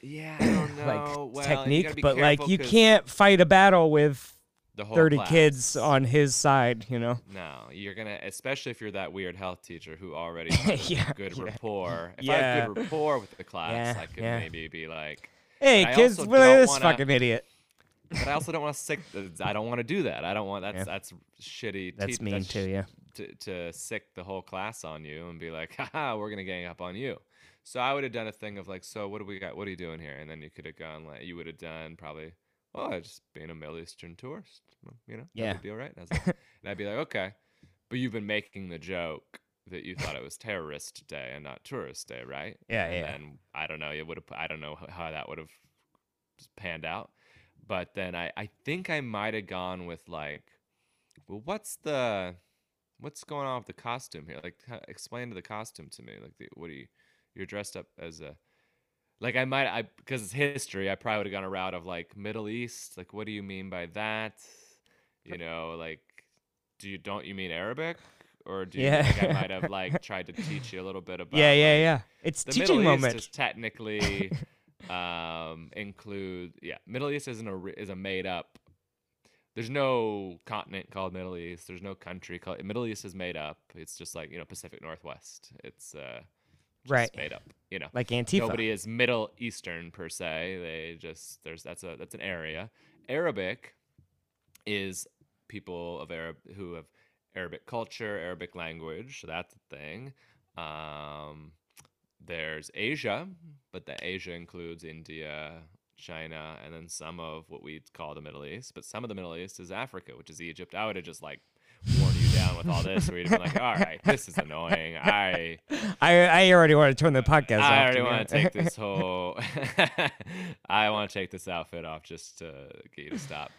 Yeah, I don't know. like well, technique, but like you can't fight a battle with the whole 30 class. kids on his side, you know? No, you're gonna, especially if you're that weird health teacher who already has Yeah, good yeah. rapport. If I Yeah. have good rapport with the class, Yeah, I could maybe be like, Hey, kids, look at this wanna- fucking idiot. but I also don't want to sick. Uh, I don't want to do that. I don't want that's that's shitty. That's te- mean sh- too, yeah. To, to sick the whole class on you and be like, haha, we're gonna gang up on you. So I would have done a thing of like, so what do we got? What are you doing here? And then you could have gone like, you would have done probably, well, I just being a Middle Eastern tourist, you know, Yeah. would be all right. And, like- and I'd be like, okay, but you've been making the joke that you thought it was terrorist day and not tourist day, right? Yeah, and yeah. then I don't know, it would have, I don't know how that would have panned out. But then I, I think I might have gone with like, well, what's the, what's going on with the costume here? Like, explain to the costume to me. Like, the, what do you, you're dressed up as a, like I might, I because it's history. I probably would have gone a route of like Middle East. Like, what do you mean by that? You know, like, do you don't you mean Arabic? Or do you Yeah. think I might have like tried to teach you a little bit about Yeah, yeah, like, yeah. It's the teaching Middle moment. East is technically um, include yeah. Middle East isn't a is a made up. There's no continent called Middle East. There's no country called Middle East is made up. It's just like you know Pacific Northwest. It's uh, Right. made up. You know, like Antifa. nobody is Middle Eastern per se. They just there's that's a that's an area. Arabic is people of Arab who have Arabic culture, Arabic language. So that's a thing. Um, there's Asia, but the Asia includes India, China, and then some of what we call the Middle East. But some of the Middle East is Africa, which is Egypt. I would have just like worn you down with all this, where you'd been like, "All right, this is annoying. I I I already want to turn the podcast off. I already want to take this whole. I want to take this outfit off just to get you to stop.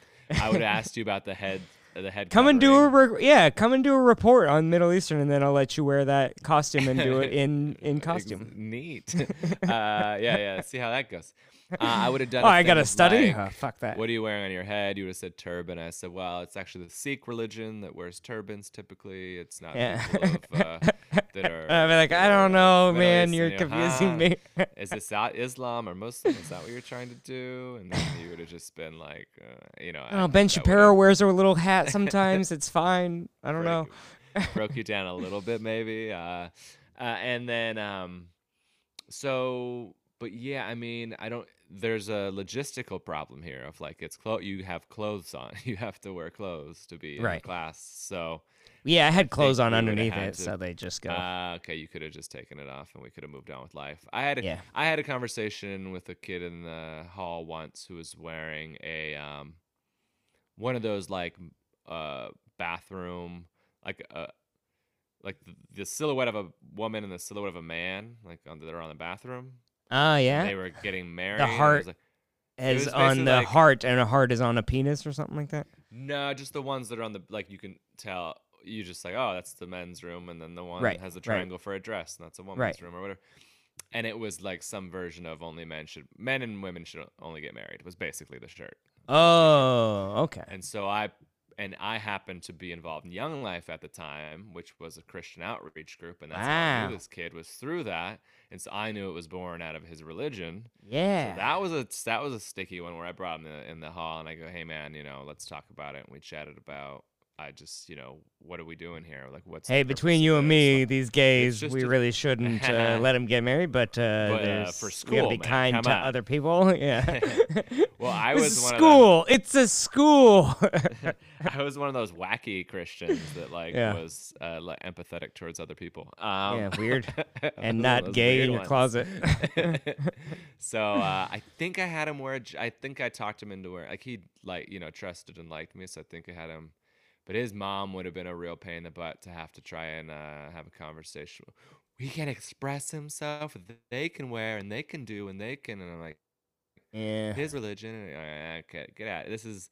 I would have asked you about the head, the head. Come and do a covering. re- yeah, come and do a report on Middle Eastern, and then I'll let you wear that costume and do it in in costume. Neat. uh, yeah, yeah. See how that goes. Uh, I would have done. Oh, I gotta study. like, Oh, fuck that. What are you wearing on your head? You would have said turban. I said, well, it's actually the Sikh religion that wears turbans typically. It's not Yeah. people of, uh, that are. I'd be like, I don't know, man. Eastern." You're You know, confusing "Huh? me. is this out Islam or Muslim? Is that what you're trying to do? And then you would have just been like, uh, you know. Oh, Ben Shapiro wears a little hat sometimes. it's fine. I don't know. broke- broke you down a little bit, maybe. Uh, uh, and then, um, so, but yeah, I mean, I don't. There's a logistical problem here of like it's clo- you have clothes on. You have to wear clothes to be in Right. class. So, Yeah, I had clothes on underneath it, to- so they just go. uh, okay, you could have just taken it off and we could have moved on with life. I had a, Yeah. I had a conversation with a kid in the hall once who was wearing a um one of those like uh bathroom like a like the, the silhouette of a woman and the silhouette of a man like on that are on the bathroom. Oh yeah, They were getting married. The heart was like, is on the like- heart, and a heart is on a penis or something like that. no, just the ones that are on the like you can tell you just like oh that's the men's room and then the one Right, has the right. triangle for a dress and that's a woman's Right. room or whatever. And it was like some version of only men should men and women should only get married was basically the shirt. Oh, okay. And so I and I happened to be involved in Young Life at the time, which was a Christian outreach group, and that's how I knew this kid was through that, and so I knew it was born out of his religion. Yeah. So that was a that was a sticky one where I brought him in the, in the hall and I go, "Hey man, you know, let's talk about it." And we chatted about I just, you know, what are we doing here? Like, what's hey, between you and me, these gays, we a- really shouldn't uh, let them get married. But, uh, But, uh, for we gotta be man, kind to on. other people. Yeah. Well, I was is one of school. It's a school. I was one of those wacky Christians that like Yeah. was uh, like empathetic towards other people. Um, Yeah, weird. and not gay in your ones. closet. so uh, I think I had him wear. a I think I talked him into wearing. Like he like you know trusted and liked me, so I think I had him. But his mom would have been a real pain in the butt to have to try and uh, have a conversation. He can express himself. They can wear and they can do and they can. And I'm like, yeah. his religion. uh, Okay, get out. This is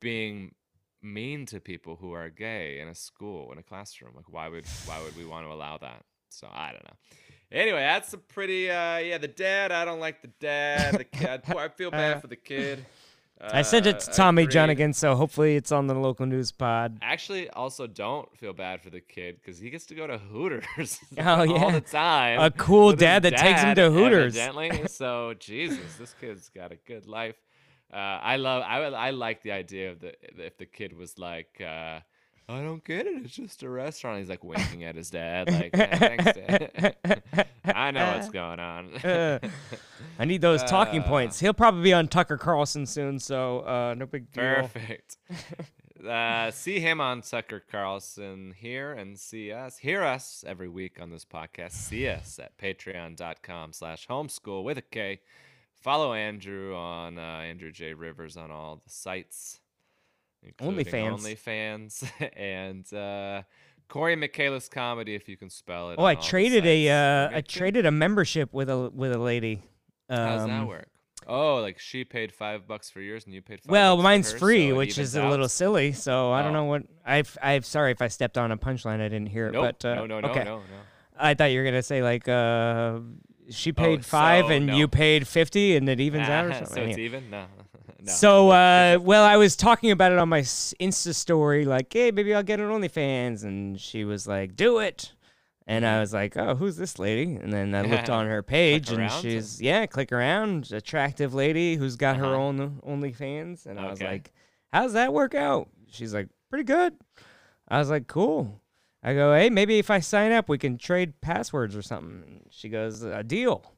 being mean to people who are gay in a school in a classroom. Like, why would why would we want to allow that? So I don't know. Anyway, that's a pretty uh yeah. The dad, I don't like the dad. The kid, I feel bad for the kid. I sent it Uh, to Tommy agreed. So hopefully it's on the local news pod. Actually, also don't feel bad for the kid because he gets to go to Hooters Oh, all yeah. the time. A cool dad that takes him to Hooters. Evidently. So Jesus, this kid's got a good life. Uh, I love. I I like the idea of the if the kid was like. Uh, I don't get it. It's just a restaurant. He's like winking at his dad, like, "Yeah, "Thanks, Dad." I know what's going on. Uh, I need those talking Uh. points. He'll probably be on Tucker Carlson soon, so uh, no big deal. Perfect. Uh, see him on Tucker Carlson here and see us, hear us every week on this podcast. See us at patreon.com slash homeschool with a K. Follow Andrew on uh, Andrew J. Rivers on all the sites, OnlyFans. OnlyFans and uh, Cory Michaelis Comedy, if you can spell it. Oh, I traded a uh, I traded a membership with a with a lady. How does that Um, work? Oh, like she paid five bucks for yours and you paid five Well, bucks for mine's hers, free, so which is a little silly. So I don't Oh. know what I've. I'm sorry if I stepped on a punchline. I didn't hear it. Nope. But uh, no, no, no, okay. no, no. I thought you were gonna say like uh, she paid five so and no. you paid fifty, and it evens out or something. So it's even? No. No. So, uh, well, I was talking about it on my Insta story, like, hey, maybe I'll get an OnlyFans. And she was like, do it. And I was like, oh, who's this lady? And then I looked on her page and she's, yeah, click around, attractive lady who's got her Uh-huh. own OnlyFans. And I was Okay. like, how's that work out? She's like, pretty good. I was like, cool. I go, hey, maybe if I sign up, we can trade passwords or something. She goes, a deal.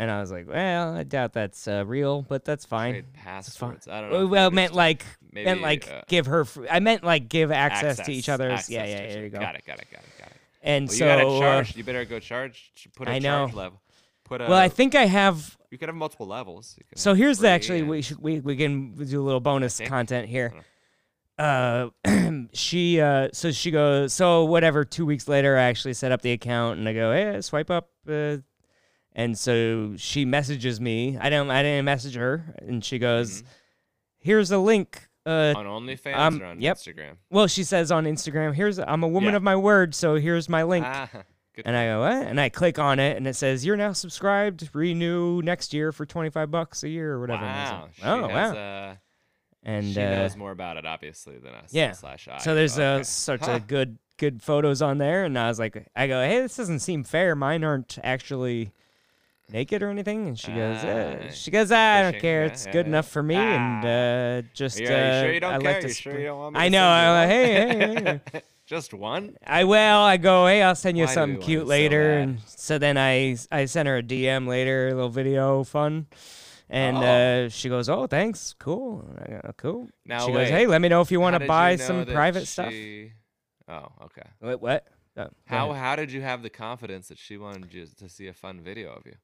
And I was like, well, I doubt that's uh, real, but that's fine. Trade passwords. I don't know. Well, if well, you it meant like meant like uh, give her. Fr- I meant like give access, to each other's. access yeah, yeah. There you go. Got it. Got it. Got it. Got it. And Well, so, you gotta uh, charge. you better go charge. Put a I charge level. Put a. well, I think I have. you could have multiple levels. So here's the actually we should we we can do a little bonus content here. Uh, she uh, so she goes so whatever. Two weeks later, I actually set up the account and I go, hey, swipe up. Uh, and so she messages me. I don't. I didn't message her, and she goes, Mhm. "Here's a link." Uh, on OnlyFans um, or on yep. Instagram. well, she says on Instagram, "Here's I'm a woman Yeah. of my word, so here's my link." Ah. And I go, what? And I click on it, and it says, "You're now subscribed. Renew next year for 25 bucks a year or whatever." Wow. like, oh has, wow! Uh, and she uh, knows more about it, obviously, than us. yeah. Slash I. so there's okay. uh, such Huh. a good good photos on there, and I was like, I go, "Hey, this doesn't seem fair. Mine aren't actually." Naked or anything, and she goes, uh, Ah, she goes, I don't fishing, care. yeah, It's yeah, good yeah. enough for me, and uh, just Yeah, you uh, sure you don't I care? like to. you sure sp- you don't want me I to know. send you I'm like, hey, hey, hey. Just one? I well, I go, hey, I'll send you Why do we something cute so later, bad? and so then I I sent her a DM later, a little video, fun, and Oh. uh, she goes, oh, thanks, cool, And I go, cool. Now she wait. goes, hey, let me know if you want How to did buy you know some that private stuff. she- Oh, okay. Wait, what? Oh, go How ahead. how did you have the confidence that she wanted you to see a fun video of you?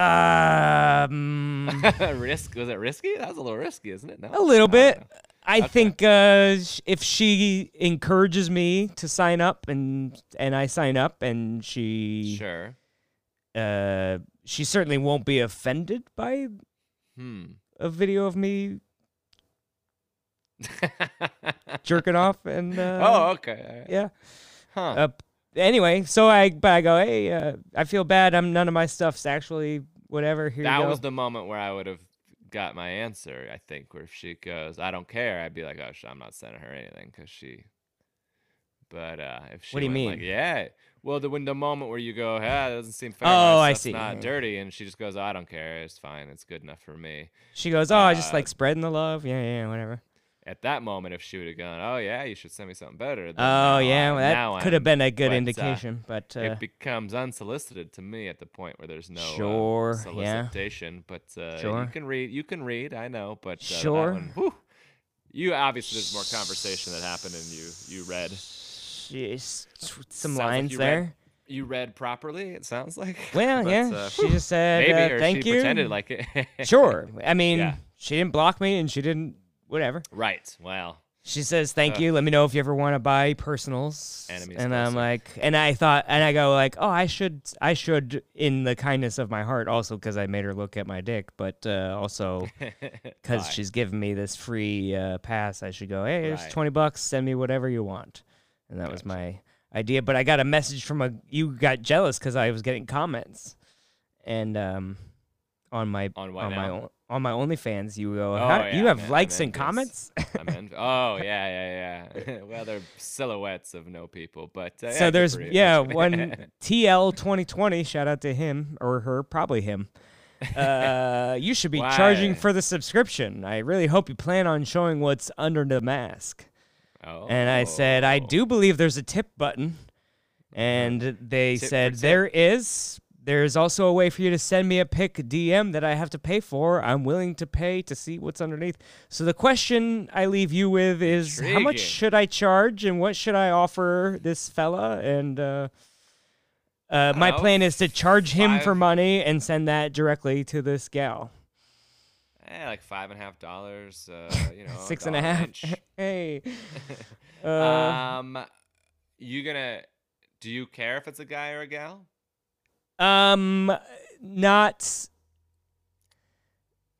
Um, Risk was it risky? That was a little risky, isn't it? No, a little bit. know. I Okay. think uh, sh- if she encourages me to sign up and and I sign up and she Sure. uh she certainly won't be offended by Hmm. a video of me jerking off and uh, oh, okay. yeah. Huh. Uh, anyway, so I but I go, hey, uh, I feel bad. I'm none of my stuff's actually whatever. Here that was the moment where I would have got my answer. I think. Where if she goes, I don't care, I'd be like, oh, I'm not sending her anything because she. But uh, if she What do you went like, mean? yeah, well, the when the moment where you go, ah, it doesn't seem fair. Oh, I see. Not Yeah. dirty, and she just goes, I don't care. It's fine. It's good enough for me. She goes, "Oh, I just Uh, like spreading the love." Yeah, yeah, whatever. At that moment, if she would have gone, oh yeah, you should send me something better. Then Oh yeah, well, that could have been a good but, uh, indication, but uh, it becomes unsolicited to me at the point where there's no uh, Sure, yeah. solicitation. But uh, Sure. you can read, you can read. I know, but uh, Sure. one, whew, you obviously there's more conversation that happened, and you you read she's- some Sounds like lines read there. you read properly. It sounds like. Well, But, yeah, uh, she just said, maybe uh, or "Thank she you." pretended like it. sure. I mean, Yeah. she didn't block me, and she didn't whatever. right. Well. She says, "Thank Ugh. you. Let me know if you ever want to buy personals." Enemies and I'm like, and I thought, and I go like, "Oh, I should, I should, in the kindness of my heart, also because I made her look at my dick, but uh, also because she's giving me this free uh, pass, I should go, hey, here's Right. twenty bucks. Send me whatever you want." And that was my idea. But I got a message from a. You got jealous because I was getting comments, and um, on my On on my own, on my OnlyFans, you go, Oh, yeah, you have I'm- likes and comments. Env- oh yeah, yeah, yeah. well, they're silhouettes of no people, but uh, so good there's yeah one TL 2020. Shout out to him or her, probably him. Uh, you should be charging for the subscription. I really hope you plan on showing what's under the mask. oh. And I said, I do believe there's a tip button. And they Tip said, there is. There's also a way for you to send me a pic DM that I have to pay for. I'm willing to pay to see what's underneath. So the question I leave you with is how much should I charge and what should I offer this fella? And uh, uh, my plan is to charge him for money and send that directly to this gal. Eh, like five and a half dollars. Uh, you know, Six and a half. hey. Uh, um, you gonna? Do you care if it's a guy or a gal? Um, not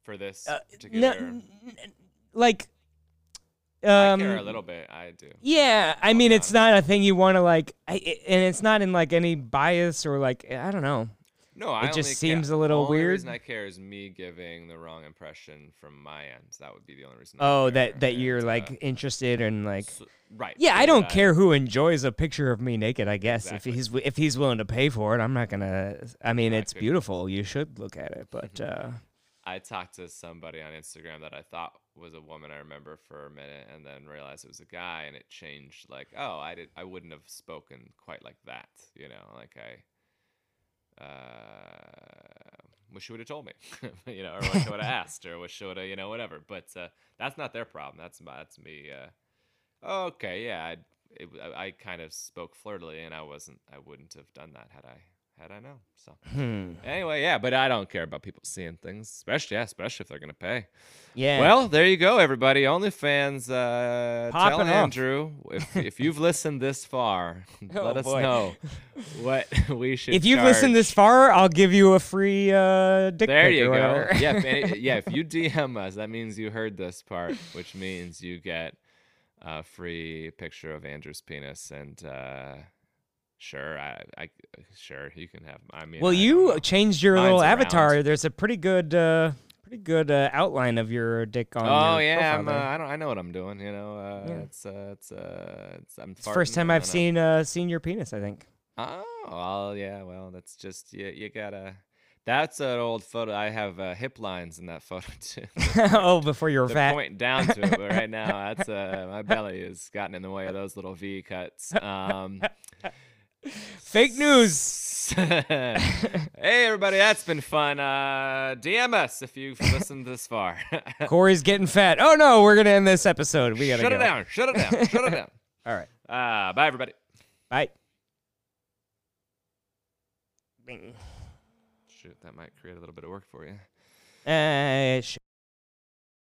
For this Uh, particular, n- n- like I um care a little bit. I do. yeah i I'll mean it's honest. not a thing you want to like I, i- and it's not in like any bias or like i don't know No, I It just seems care. a little only weird. reason I care is me giving the wrong impression from my end. That would be the only reason. I oh that that you're uh, like interested in like s- right. yeah i don't care who enjoys a picture of me naked i guess Exactly. if he's if he's willing to pay for it i'm not gonna i mean it's beautiful you should look at it but uh I talked to somebody on Instagram that I thought was a woman. I remember for a minute, and then realized it was a guy, and it changed. Like, oh, I did. I wouldn't have spoken quite like that. You know, like I. Uh, wish you would have told me, you know, or wish I would have asked, or wish I would have, you know, whatever. But uh, that's not their problem. That's my, that's me. Uh, okay, yeah, I, it, I, I kind of spoke flirtily, and I wasn't. I wouldn't have done that had I I known. So hmm. anyway, yeah, but I don't care about people seeing things, especially yeah, especially if they're gonna pay. yeah Well, there you go, everybody. OnlyFans. Uh, tell Popping off. Andrew if if you've listened this far, Oh, let us boy. know what we should. if you've listened this far i'll give you a free uh dick There you go. yeah, if yeah. If you DM us, that means you heard this part, which means you get a free picture of Andrew's penis. And uh, sure, I, I, sure you can have. I mean, Well, I you changed your Mine's little around. avatar. There's a pretty good, uh, pretty good uh, outline of your dick on. There. Oh yeah, I'm, uh. I don't. I know what I'm doing. You know, uh, Yeah. it's uh, it's uh, it's. I'm. It's the first time I've seen uh, seen your penis. I think. Oh well, yeah. Well, that's just you. You gotta. That's an old photo. I have uh, hip lines in that photo too. oh, before you were fat. pointing down to it, but right now that's uh, my belly has gotten in the way of those little V cuts. Um, Fake news. hey everybody, that's been fun. Uh, DM us if you've listened this far. Cory's getting fat. Oh no, we're gonna end this episode. We gotta shut go. it down. Shut it down. shut it down. All right. Uh, bye everybody. Bye. Bing. Shoot, that might create a little bit of work for you. Uh, sh-